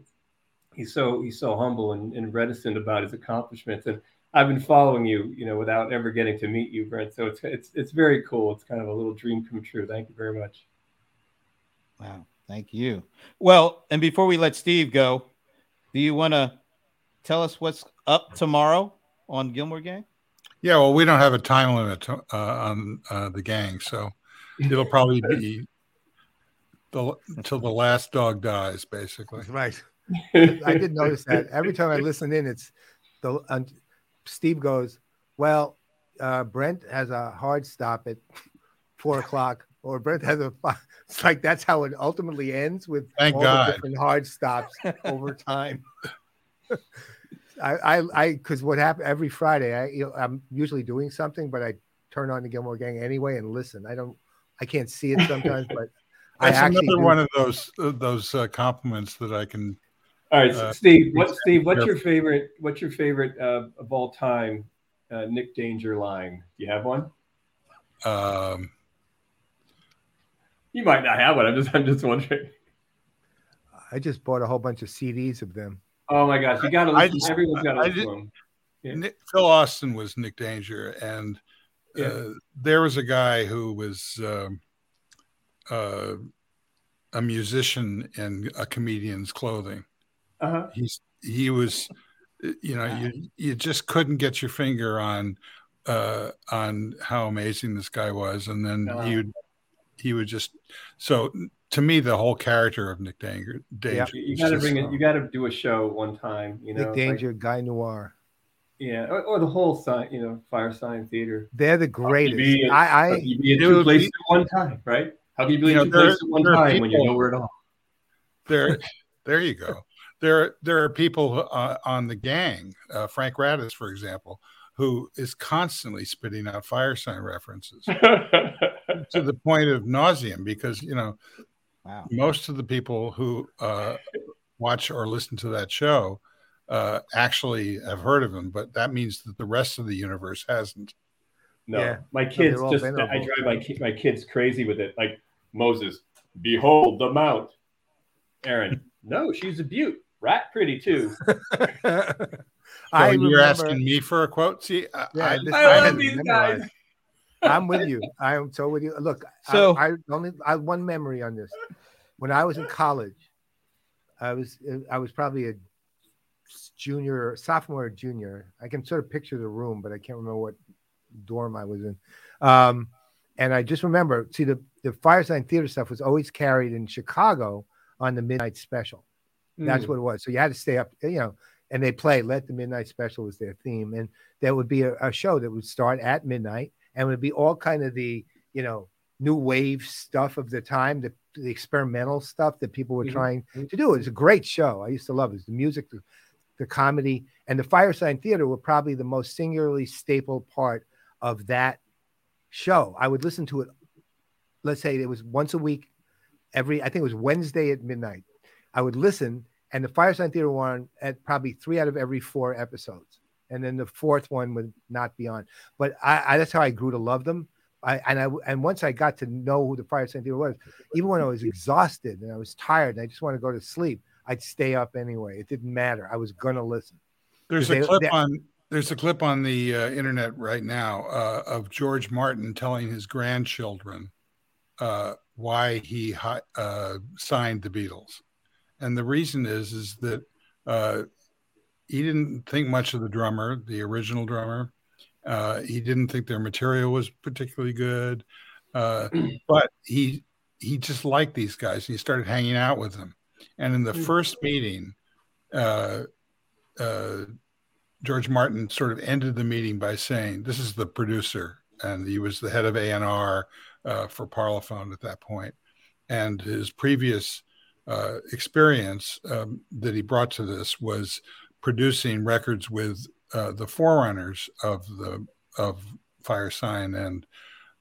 He's so he's so humble and, and reticent about his accomplishments, and I've been following you, you know, without ever getting to meet you, Brent. So it's it's it's very cool. It's kind of a little dream come true. Thank you very much. Wow. Thank you. Well, and before we let Steve go, do you want to tell us what's up tomorrow on Gillmor Gang? Yeah, well, we don't have a time limit to, uh, on uh, the gang, so it'll probably be the, until the last dog dies, basically. Right. I did notice that every time I listen in, it's the uh, Steve goes, "Well, uh, Brent has a hard stop at four o'clock, or Brent has a it's like that's how it ultimately ends with Thank all God. the different hard stops over time. I, I, I, because what happened every Friday, I, you know, I'm usually doing something, but I turn on the Gillmor Gang anyway and listen. I don't, I can't see it sometimes, but that's I another do. one of those uh, those uh, compliments that I can. All right, uh, Steve. What Steve? What's your favorite? What's your favorite uh, of all time? Uh, Nick Danger line. Do you have one? Um, you might not have one. I'm just I'm just wondering. I just bought a whole bunch of CDs of them. Oh my gosh, you got to listen. Everyone's got to listen to them. Yeah. Nick, Phil Austin was Nick Danger, and Yeah. uh, there was a guy who was um, uh, a musician in a comedian's clothing. Uh-huh. He's he was, you know, you you just couldn't get your finger on uh, on how amazing this guy was, and then Uh-huh. he would he would just so to me the whole character of Nick Danger, Danger You, you got to bring it. You got to do a show one time. You know, Nick like- Danger, Guy Noir. yeah, or, or the whole sign. You know, Firesign Theatre. They're the greatest. be- I, How I you be in it two would places at one time, right? How can you be You in two places at one there are time when you know where it all? there there you go there there are people uh, on the gang uh, Frank Radice for example who is constantly spitting out Firesign references to the point of nauseum because you know Wow. most of the people who uh, watch or listen to that show uh, actually have heard of him but that means that the rest of the universe hasn't No, Yeah. my kids they're all just. I venerable. drive my ki- my kids crazy with it. Like Moses, behold the mount. Aaron, no, she's a beaut. Rat pretty too. so I you're remember- asking me for a quote see I, Yeah, I- this- I I love had these memorized. guys. I'm with you. I am so with you. Look, So- I, I only I have one memory on this. When I was in college, I was I was probably a junior, sophomore, or junior. I can sort of picture the room, but I can't remember what dorm I was in. Um, and I just remember, see, the the Firesign Theatre stuff was always carried in Chicago on the midnight special. That's Mm. what it was. So you had to stay up, you know, and they play Let the Midnight Special was their theme. And there would be a, a show that would start at midnight and would be all kind of the, you know, new wave stuff of the time, the, the experimental stuff that people were Mhm. trying to do. It was a great show. I used to love it. It the music, the, the comedy, and the Firesign Theatre were probably the most singularly staple part of that show. I would listen to it, let's say it was once a week, every, I think it was Wednesday at midnight. I would listen, and the Firesign Theatre one at probably three out of every four episodes, and then the fourth one would not be on. But I, I that's how I grew to love them. I and I and once I got to know who the Firesign Theatre was, even when I was exhausted and I was tired and I just want to go to sleep, I'd stay up anyway. It didn't matter. I was gonna listen. There's They- a clip they- on there's a clip on the uh, internet right now uh, of George Martin telling his grandchildren uh, why he hi- uh, signed the Beatles, and the reason is is that uh, he didn't think much of the drummer, the original drummer. Uh, he didn't think their material was particularly good, uh, but he he just liked these guys. He started hanging out with them, and in the first meeting. Uh, uh, George Martin sort of ended the meeting by saying, "This is the producer," and he was the head of A and R uh, for Parlophone at that point, and his previous uh, experience um, that he brought to this was producing records with uh, the forerunners of the of Firesign and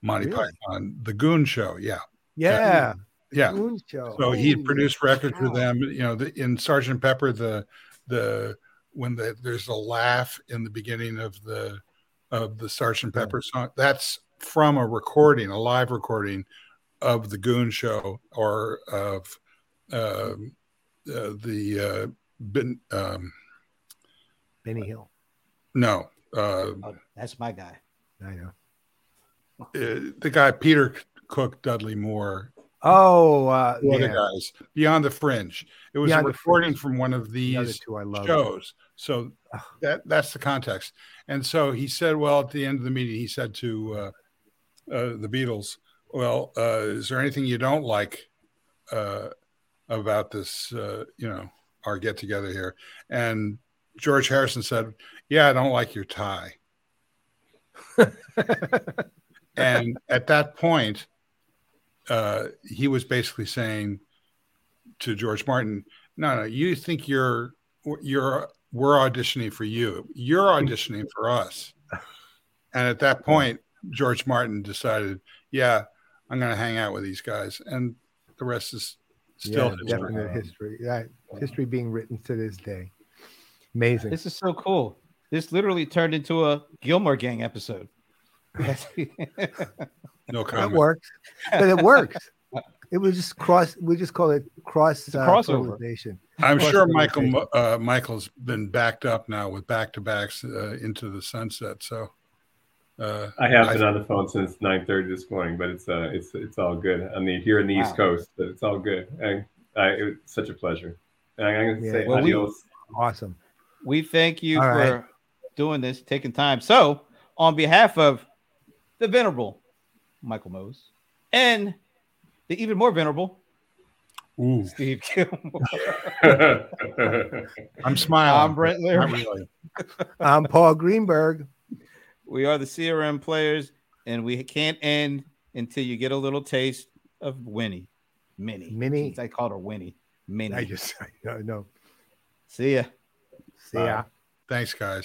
Monty Really? Python, the Goon Show. Yeah, Yeah, yeah. Goon Show. So he produced records with them. You know, the, in Sergeant Pepper, the the when the, there's a laugh in the beginning of the of the Sergeant Yeah. Pepper song, that's from a recording, a live recording of the Goon Show or of uh, the uh, bin, um, Benny Hill. no uh, Oh, that's my guy. I know. uh, the guy Peter Cook Dudley Moore Oh, uh, the other yeah. guys Beyond the Fringe. It was Beyond a recording from one of The these two I love. shows. So that that's the context. And so he said, well, at the end of the meeting, he said to uh, uh, the Beatles, "Well, uh, is there anything you don't like uh, about this? Uh, you know, our get together here?" And George Harrison said, "Yeah, I don't like your tie." and at that point, uh, he was basically saying to George Martin, "No, no, you think you're you're we're auditioning for you. You're auditioning for us." And at that point, George Martin decided, "Yeah, I'm going to hang out with these guys," and the rest is still yeah, history. definite history. Yeah, history being written to this day. Amazing. This is so cool. This literally turned into a Gillmor Gang episode. No It comment. works, but it works. It was just cross. We just call it cross uh, crossover. I'm Plus sure Michael uh, Michael's been backed up now with back to backs uh, into the sunset. So Uh, I have I- been on the phone since 9:30 this morning, but it's uh, it's it's all good. I mean, here in the East Coast, but it's all good. And I, it was such a pleasure. And I'm gonna Yeah. say Well, we- Awesome. We thank you All for right. doing this, taking time. So, on behalf of the venerable Michael Maoz and the even more venerable ooh, Steve Gillmor, I'm smiling. I'm Brent Not Leary. really. I'm Paul Greenberg. We are the CRM Playaz, and we can't end until you get a little taste of Winnie. Minnie. Minnie. I called her Winnie. Minnie. I just, I know. See ya. See ya. Bye. Thanks, guys.